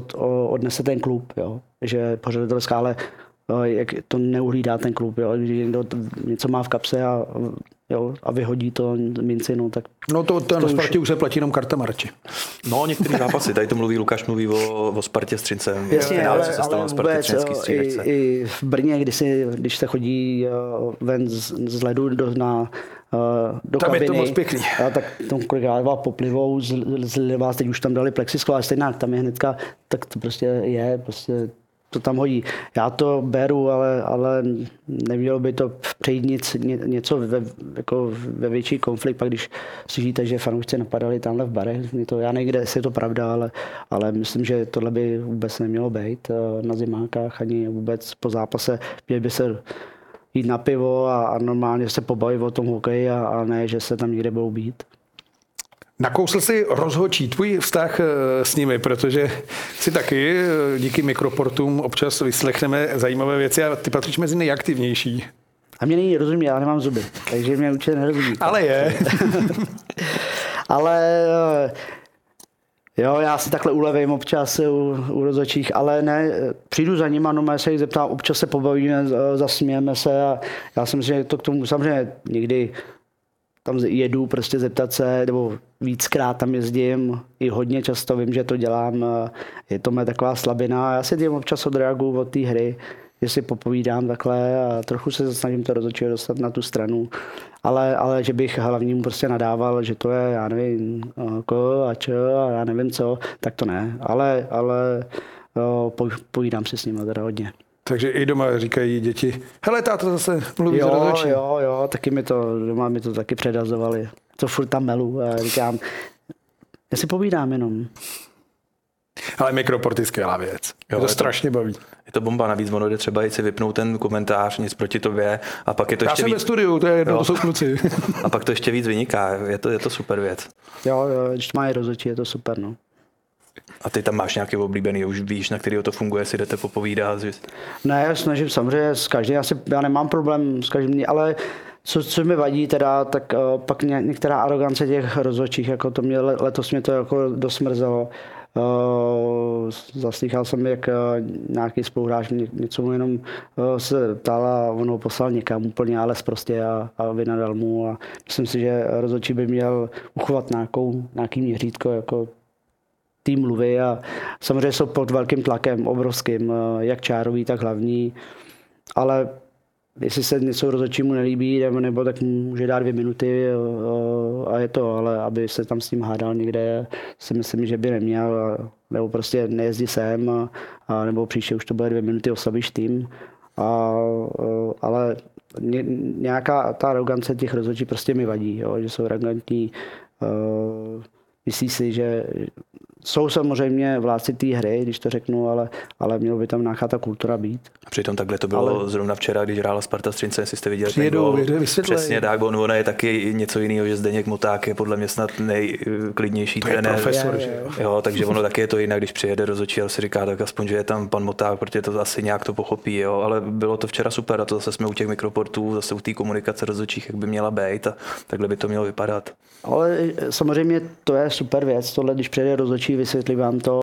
[SPEAKER 2] odnese ten klub, jo? že pořadatelská, ale jak to neuhlídá ten klub, jo? když někdo něco má v kapse a jo, a vyhodí to minci, no tak...
[SPEAKER 1] No to, to, to Spartě už se platí jenom karta Marči.
[SPEAKER 3] No, některý zápasy, tady to mluví, Lukáš mluví o, o Spartě s Třincem.
[SPEAKER 2] Jasně,
[SPEAKER 3] Finále,
[SPEAKER 2] ale,
[SPEAKER 3] co se
[SPEAKER 2] ale
[SPEAKER 3] stalo na Spartě
[SPEAKER 2] vůbec
[SPEAKER 3] Třinecký
[SPEAKER 2] jo, i, i, v Brně, když, si, když se chodí ven z, z ledu do, na, eh, do
[SPEAKER 1] Tam je to
[SPEAKER 2] kabiny,
[SPEAKER 1] moc pěkný.
[SPEAKER 2] A tak tam kolikrát vás poplivou, z, z vás teď už tam dali plexisklo, ale stejně tam je hnedka, tak to prostě je, prostě to tam hodí. Já to beru, ale, ale nemělo by to přejít nic, ně, něco ve, jako ve větší konflikt, pak když slyšíte, že fanoušci napadali tamhle v barech, to, já nevím, kde jestli je to pravda, ale, ale myslím, že tohle by vůbec nemělo být eh, na zimákách, ani vůbec po zápase. Měli by se jít na pivo a, a normálně se pobavit o tom hokeji a, a ne, že se tam někde budou být.
[SPEAKER 1] Nakousl si rozhočí tvůj vztah eh, s nimi, protože si taky eh, díky mikroportům občas vyslechneme zajímavé věci a ty patříš mezi nejaktivnější.
[SPEAKER 2] A mě není rozumí, já nemám zuby, takže mě určitě nerozumí.
[SPEAKER 1] Ale je. (laughs)
[SPEAKER 2] Ale eh, jo, já si takhle ulevím občas u, u rozhodčích, ale ne, přijdu za ním a no, se jich zeptám, občas se pobavíme, zasmějeme se a já si myslím, že to k tomu samozřejmě někdy tam jedu prostě zeptat se, nebo víckrát tam jezdím, i hodně často vím, že to dělám, eh, je to moje taková slabina. Já si tím občas odreaguju od té hry, že si popovídám takhle a trochu se snažím to rozhodčího dostat na tu stranu. Ale, ale že bych hlavnímu prostě nadával, že to je, já nevím, eh, ko a čo a já nevím co, tak to ne. Ale, ale jo, po- povídám si s ním teda hodně.
[SPEAKER 1] Takže i doma říkají děti, hele, táto zase mluví za
[SPEAKER 2] Jo,
[SPEAKER 1] rozhodčí.
[SPEAKER 2] jo, jo, taky mi to, doma mi to taky předazovali. To furt tam melu a říkám, já si povídám jenom.
[SPEAKER 1] Ale mikroport je skvělá věc.
[SPEAKER 3] Jo,
[SPEAKER 1] to
[SPEAKER 3] je to-
[SPEAKER 1] strašně baví.
[SPEAKER 3] Je to bomba, navíc ono jde třeba i si vypnout ten komentář, nic proti tobě, a pak je to
[SPEAKER 1] Já
[SPEAKER 3] ještě
[SPEAKER 1] jsem ve
[SPEAKER 3] víc,
[SPEAKER 1] studiu, to je jedno,
[SPEAKER 3] Jo.
[SPEAKER 1] to jsou kluci. (laughs)
[SPEAKER 3] a pak to ještě víc vyniká. Je to, je to super věc.
[SPEAKER 2] Jo, jo, když to má i rozhodčí, je to super, no.
[SPEAKER 3] A ty tam máš nějaký oblíbený, už víš, na kterého to funguje, si jdete popovídat. Že...
[SPEAKER 2] Ne, snažím samozřejmě s každým, já, si, já nemám problém s každým, ale co, co mi vadí teda, tak uh, pak ně, některá arogance těch rozhodčích, jako to mě le- letos mě to jako dost mrzelo. Uh, zaslýchal jsem, jak uh, nějaký spoluhráč ně- něco mu jenom uh, se ptal a on ho poslal někam úplně, ale prostě a, a vynadal mu a myslím si, že rozhodčí by měl uchovat nějakou, nějaký měřítko, jako té mluvy a samozřejmě jsou pod velkým tlakem, obrovským, eh, jak čárový, tak hlavní, ale jestli se něco rozhodčímu nelíbí, nebo, tak může dát dvě minuty eh, a je to, ale aby se tam s ním hádal někde, si myslím, že by neměl, nebo prostě nejezdí sem, a, nebo příště už to bude dvě minuty, oslabíš tým, a, eh, ale ně, nějaká ta arogance těch rozhodčí prostě mi vadí, jo, že jsou arrogantní, eh, myslí si, že jsou samozřejmě vládci té hry, když to řeknu, ale, ale mělo by tam nějaká ta kultura být.
[SPEAKER 3] Přitom takhle to bylo
[SPEAKER 2] Ale-
[SPEAKER 3] zrovna včera, když hrála Sparta Střince, jestli jste viděli
[SPEAKER 1] Přijedou,
[SPEAKER 3] ten gol. Přesně tak, on, on je taky něco jiného, že Zdeněk Moták je podle mě snad nejklidnější
[SPEAKER 1] To je
[SPEAKER 3] trenér.
[SPEAKER 1] profesor,
[SPEAKER 2] Je,
[SPEAKER 1] že
[SPEAKER 2] je.
[SPEAKER 1] jo.
[SPEAKER 3] Jo, takže ono taky je to jinak, když přijede rozhodčí, ale si říká, tak aspoň, že je tam pan Moták, protože to asi nějak to pochopí, jo. Ale bylo to včera super a to zase jsme u těch mikroportů, zase u té komunikace rozhodčích, jak by měla být a takhle by to mělo vypadat.
[SPEAKER 2] Ale samozřejmě to je super věc, tohle, když přijde rozhodčí, vysvětlí vám to,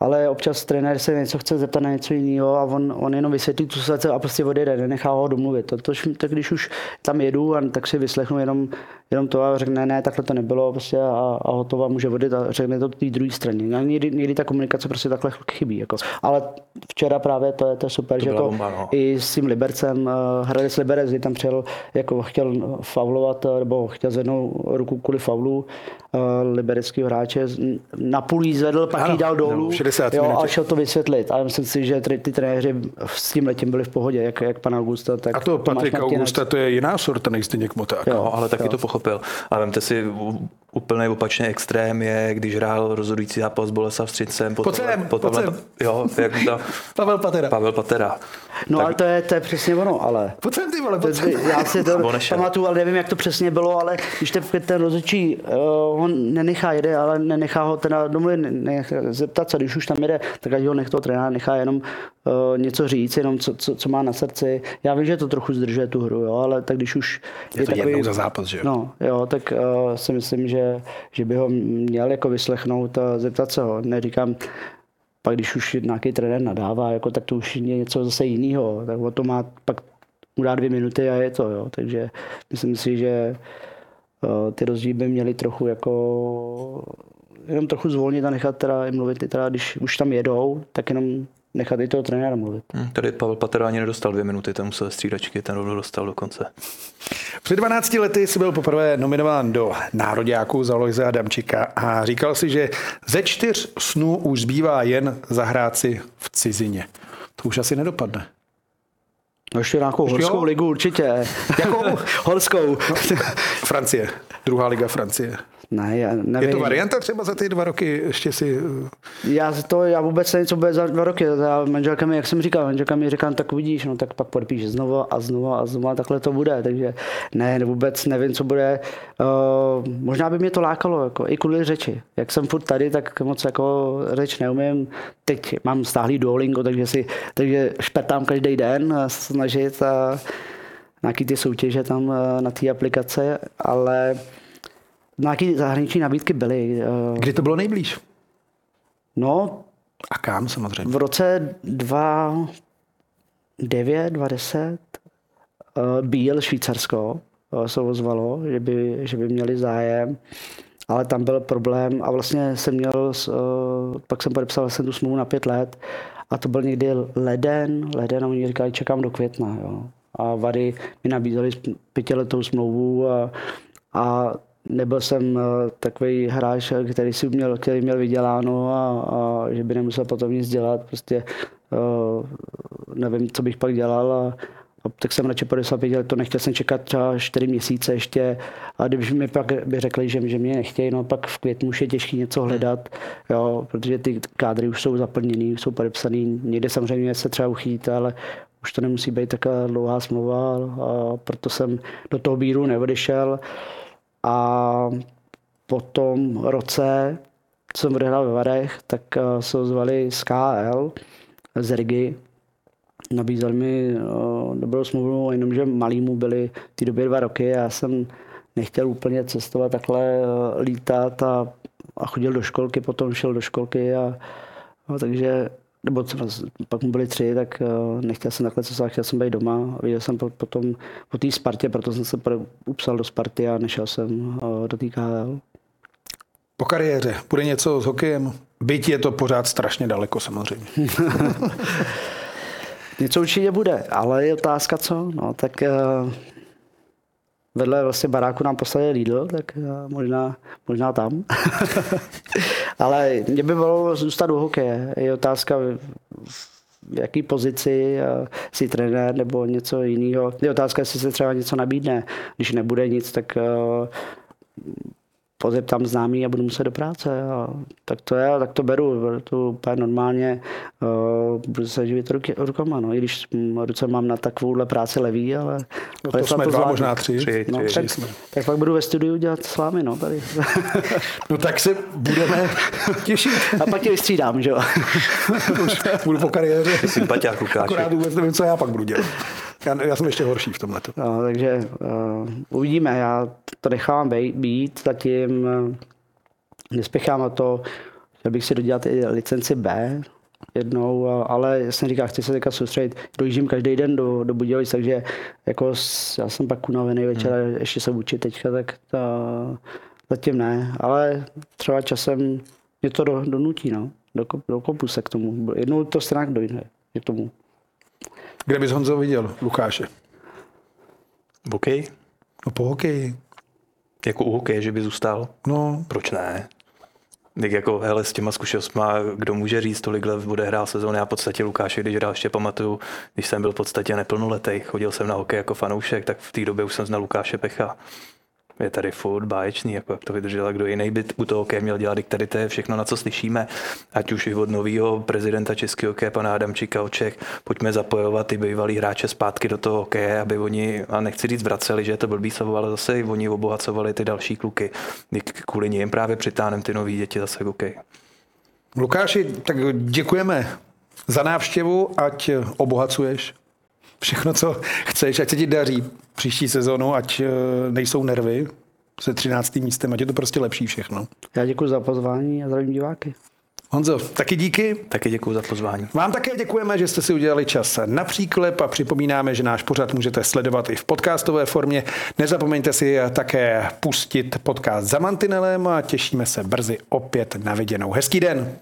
[SPEAKER 2] ale občas trenér se něco chce zeptat na něco jiného a on, on jenom vysvětlí tu situaci a prostě odjede, nenechá ho domluvit. To, to, tak když už tam jedu, a tak si vyslechnu jenom, jenom to a řekne, ne, takhle to nebylo prostě a, a hotovo může odjet a řekne to té druhé straně. Někdy, někdy, ta komunikace prostě takhle chybí. Jako. Ale včera právě to je, to je super, že
[SPEAKER 3] byla
[SPEAKER 2] to
[SPEAKER 3] bomba, no.
[SPEAKER 2] i s tím Libercem, uh, Hradec Liberec, kdy tam přijel, jako chtěl faulovat, eh, nebo chtěl zvednout ruku kvůli faulu uh, libereckého hráče, na půl zvedl, pak
[SPEAKER 1] Ano,
[SPEAKER 2] ji dal dolů
[SPEAKER 1] no, 60
[SPEAKER 2] jo, a
[SPEAKER 1] minutě.
[SPEAKER 2] šel to vysvětlit. A myslím si, že ty, ty trenéři s tím letím byli v pohodě, jak, jak pan Augusta, tak
[SPEAKER 1] A to Patrik. Augusta, to je jiná sorta než Zdeněk Moták.
[SPEAKER 2] Jo.
[SPEAKER 3] No, ale taky to pochopil. A vemte si, úplně opačný extrém je, když hrál rozhodující zápas Boleslav s Třincem. pod pod
[SPEAKER 1] pojď
[SPEAKER 3] Pavlem-
[SPEAKER 1] sem.
[SPEAKER 3] Jo, jak to, (laughs)
[SPEAKER 1] Pavel Patera.
[SPEAKER 3] Pavel Patera.
[SPEAKER 2] No
[SPEAKER 3] Tak-
[SPEAKER 2] ale to je, to je přesně ono, ale
[SPEAKER 1] Pojď sem, ty vole,
[SPEAKER 2] To,
[SPEAKER 1] pojď sem.
[SPEAKER 2] já si to (laughs) pamatuju, ale nevím, jak to přesně bylo, ale když ten, ten rozhodčí uh, on nenechá jede, ale nenechá ho teda domluvit, ne, ne, zeptat se, když už tam jede, tak ať ho nech toho trenéra nechá jenom uh, něco říct, jenom co, co, co, má na srdci. Já vím, že to trochu zdržuje tu hru, jo, ale tak když už
[SPEAKER 1] Je to jednou za zápas, že jo?
[SPEAKER 2] No, jo, tak uh, si myslím, že, že by ho měl jako vyslechnout a zeptat se ho. Neříkám, pak když už nějaký trenér nadává, jako, tak to už je něco zase jiného. Tak o to má pak mu dvě minuty a je to, jo. Takže myslím si, že eh, ty rozdíly by měly trochu jako jenom trochu zvolnit a nechat teda mluvit, teda, když už tam jedou, tak jenom nechat i toho trenéra mluvit.
[SPEAKER 3] Hmm, tady Pavel Patera ani nedostal dvě minuty, ten musel střídačky, ten rovnou dostal do konce.
[SPEAKER 1] Před 12 lety si byl poprvé nominován do Nároďáků za Lojze Adamčika a říkal si, že ze čtyř snů už zbývá jen zahrát si v cizině. To už asi nedopadne.
[SPEAKER 2] No ještě nějakou horskou
[SPEAKER 1] jo?
[SPEAKER 2] ligu určitě. (laughs)
[SPEAKER 1] Jakou?
[SPEAKER 2] horskou.
[SPEAKER 1] Francie, druhá liga Francie.
[SPEAKER 2] Ne, já nevím.
[SPEAKER 1] Je to varianta třeba za ty dva roky ještě si...
[SPEAKER 2] Já to, já vůbec nevím, co bude za dva roky. Já manželka mi, jak jsem říkal, manželka mi říká, tak uvidíš, no tak pak podpíš znovu a znovu a znovu a takhle to bude. Takže ne, vůbec nevím, co bude. Uh, možná by mě to lákalo, jako, i kvůli řeči. Jak jsem furt tady, tak moc jako řeč neumím. Teď mám stáhlý Duolingo, takže si, takže špertám každý den a snažit a nějaký ty soutěže tam eh, na té aplikace, ale nějaké zahraniční nabídky byly. eh,
[SPEAKER 1] Kdy to bylo nejblíž?
[SPEAKER 2] No,
[SPEAKER 1] A kam samozřejmě?
[SPEAKER 2] v roce 2009, 2010 uh, Bíl, Švýcarsko, uh, se ozvalo, že by, že by měli zájem, ale tam byl problém a vlastně jsem měl, pak jsem podepsal vlastně tu smlouvu na pět let a to byl někdy leden, leden a oni říkali, čekám do května. Jo. A Vary mi nabízeli pětiletou smlouvu a, a nebyl jsem eh, takový hráč, který si měl, který měl vyděláno a, a že by nemusel potom nic dělat. Prostě uh, nevím, co bych pak dělal a, a tak jsem radši podepsal pět let, to nechtěl jsem čekat třeba čtyři měsíce ještě a když mi pak by řekli, že, že mě nechtějí, no pak v květnu už je těžké něco hledat, jo, protože ty kádry už jsou zaplněný, jsou podepsaný, někde samozřejmě se třeba uchýt, ale už to nemusí být taková dlouhá smlouva a proto jsem do toho bíru neodešel. A po tom roce, co jsem odehrál ve Varech, tak eh, se ozvali z KL, z Rigi. Nabízeli mi eh, dobrou smlouvu, jenomže malýmu byly v té době dva roky já jsem nechtěl úplně cestovat takhle, eh, lítat a, a chodil do školky, potom šel do školky a, a takže nebo pak mu byli tři, tak uh, nechtěl jsem takhle cestovat, chtěl jsem být doma. Viděl jsem po, potom po té Spartě, proto jsem se upsal do Sparty a nešel jsem uh, do té KHL.
[SPEAKER 1] Po kariéře bude něco s hokejem? Byť je to pořád strašně daleko samozřejmě. (laughs)
[SPEAKER 2] něco určitě bude, ale je otázka co. No, tak uh, vedle vlastně baráku nám poslali Lidl, tak uh, možná, možná tam. (laughs) Ale mě by bylo zůstat u hokeje. Je otázka, v jaký pozici si trenér nebo něco jiného. Je otázka, jestli se třeba něco nabídne. Když nebude nic, tak pozeptám známý a budu muset do práce. A tak to je, tak to beru, beru to úplně normálně, uh, budu se živit ruky, rukama, no, i když ruce mám na takovouhle práci levý, ale...
[SPEAKER 1] No to jsme to dva, možná tři.
[SPEAKER 3] tři,
[SPEAKER 2] no,
[SPEAKER 3] tři
[SPEAKER 2] tak, tak, pak budu ve studiu dělat s vámi, no, tady. (laughs)
[SPEAKER 1] no tak se budeme (laughs) těšit.
[SPEAKER 2] A pak tě vystřídám, že jo? (laughs)
[SPEAKER 1] Už budu po kariéře.
[SPEAKER 3] Lukáši.
[SPEAKER 1] Akorát vůbec nevím, co já pak budu dělat. Já, já jsem ještě horší v tomhle.
[SPEAKER 2] No, takže uh, uvidíme. Já to nechám být, zatím uh, nespěchám na to, že bych si dodělat i licenci B jednou, uh, ale já jsem říkal, chci se teďka soustředit. Dojíždím každý den do, do Budějovic, takže jako s, já jsem pak unavený večer hmm. a ještě se učit teďka, tak ta, zatím ne, ale třeba časem mě to do, donutí, no. Dokop, dokopu se k tomu. Jednou to strach dojde k tomu.
[SPEAKER 1] Kde bys Honzo viděl Lukáše?
[SPEAKER 3] V hokeji?
[SPEAKER 1] No po hokeji.
[SPEAKER 3] Jako u hokeje, že by zůstal?
[SPEAKER 1] No.
[SPEAKER 3] Proč ne? Tak jako, hele, s těma zkušenostma, kdo může říct, tolik let bude hrál sezóny. Já v podstatě Lukáše, když hrál, ještě pamatuju, když jsem byl v podstatě neplnoletý, chodil jsem na hokej jako fanoušek, tak v té době už jsem znal Lukáše Pecha je tady furt báječný, jako jak to vydržel, kdo jiný by u toho hokeje měl dělat, tady to je všechno, na co slyšíme, ať už i od nového prezidenta českého hokeje, pana Adamčíka Oček, pojďme zapojovat ty bývalý hráče zpátky do toho hokeje, aby oni, a nechci říct vraceli, že je to blbý slovo, ale zase oni obohacovali ty další kluky, kvůli nim právě přitáhnem ty nový děti zase k.
[SPEAKER 1] Lukáši, tak děkujeme za návštěvu, ať obohacuješ všechno, co chceš, ať se ti daří příští sezonu, ať nejsou nervy se 13. místem, ať je to prostě lepší všechno.
[SPEAKER 2] Já děkuji za pozvání a zdravím diváky.
[SPEAKER 1] Honzo, taky díky.
[SPEAKER 3] Taky děkuji za pozvání.
[SPEAKER 1] Vám také děkujeme, že jste si udělali čas na příklep a připomínáme, že náš pořad můžete sledovat i v podcastové formě. Nezapomeňte si také pustit podcast za mantinelem a těšíme se brzy opět na viděnou. Hezký den.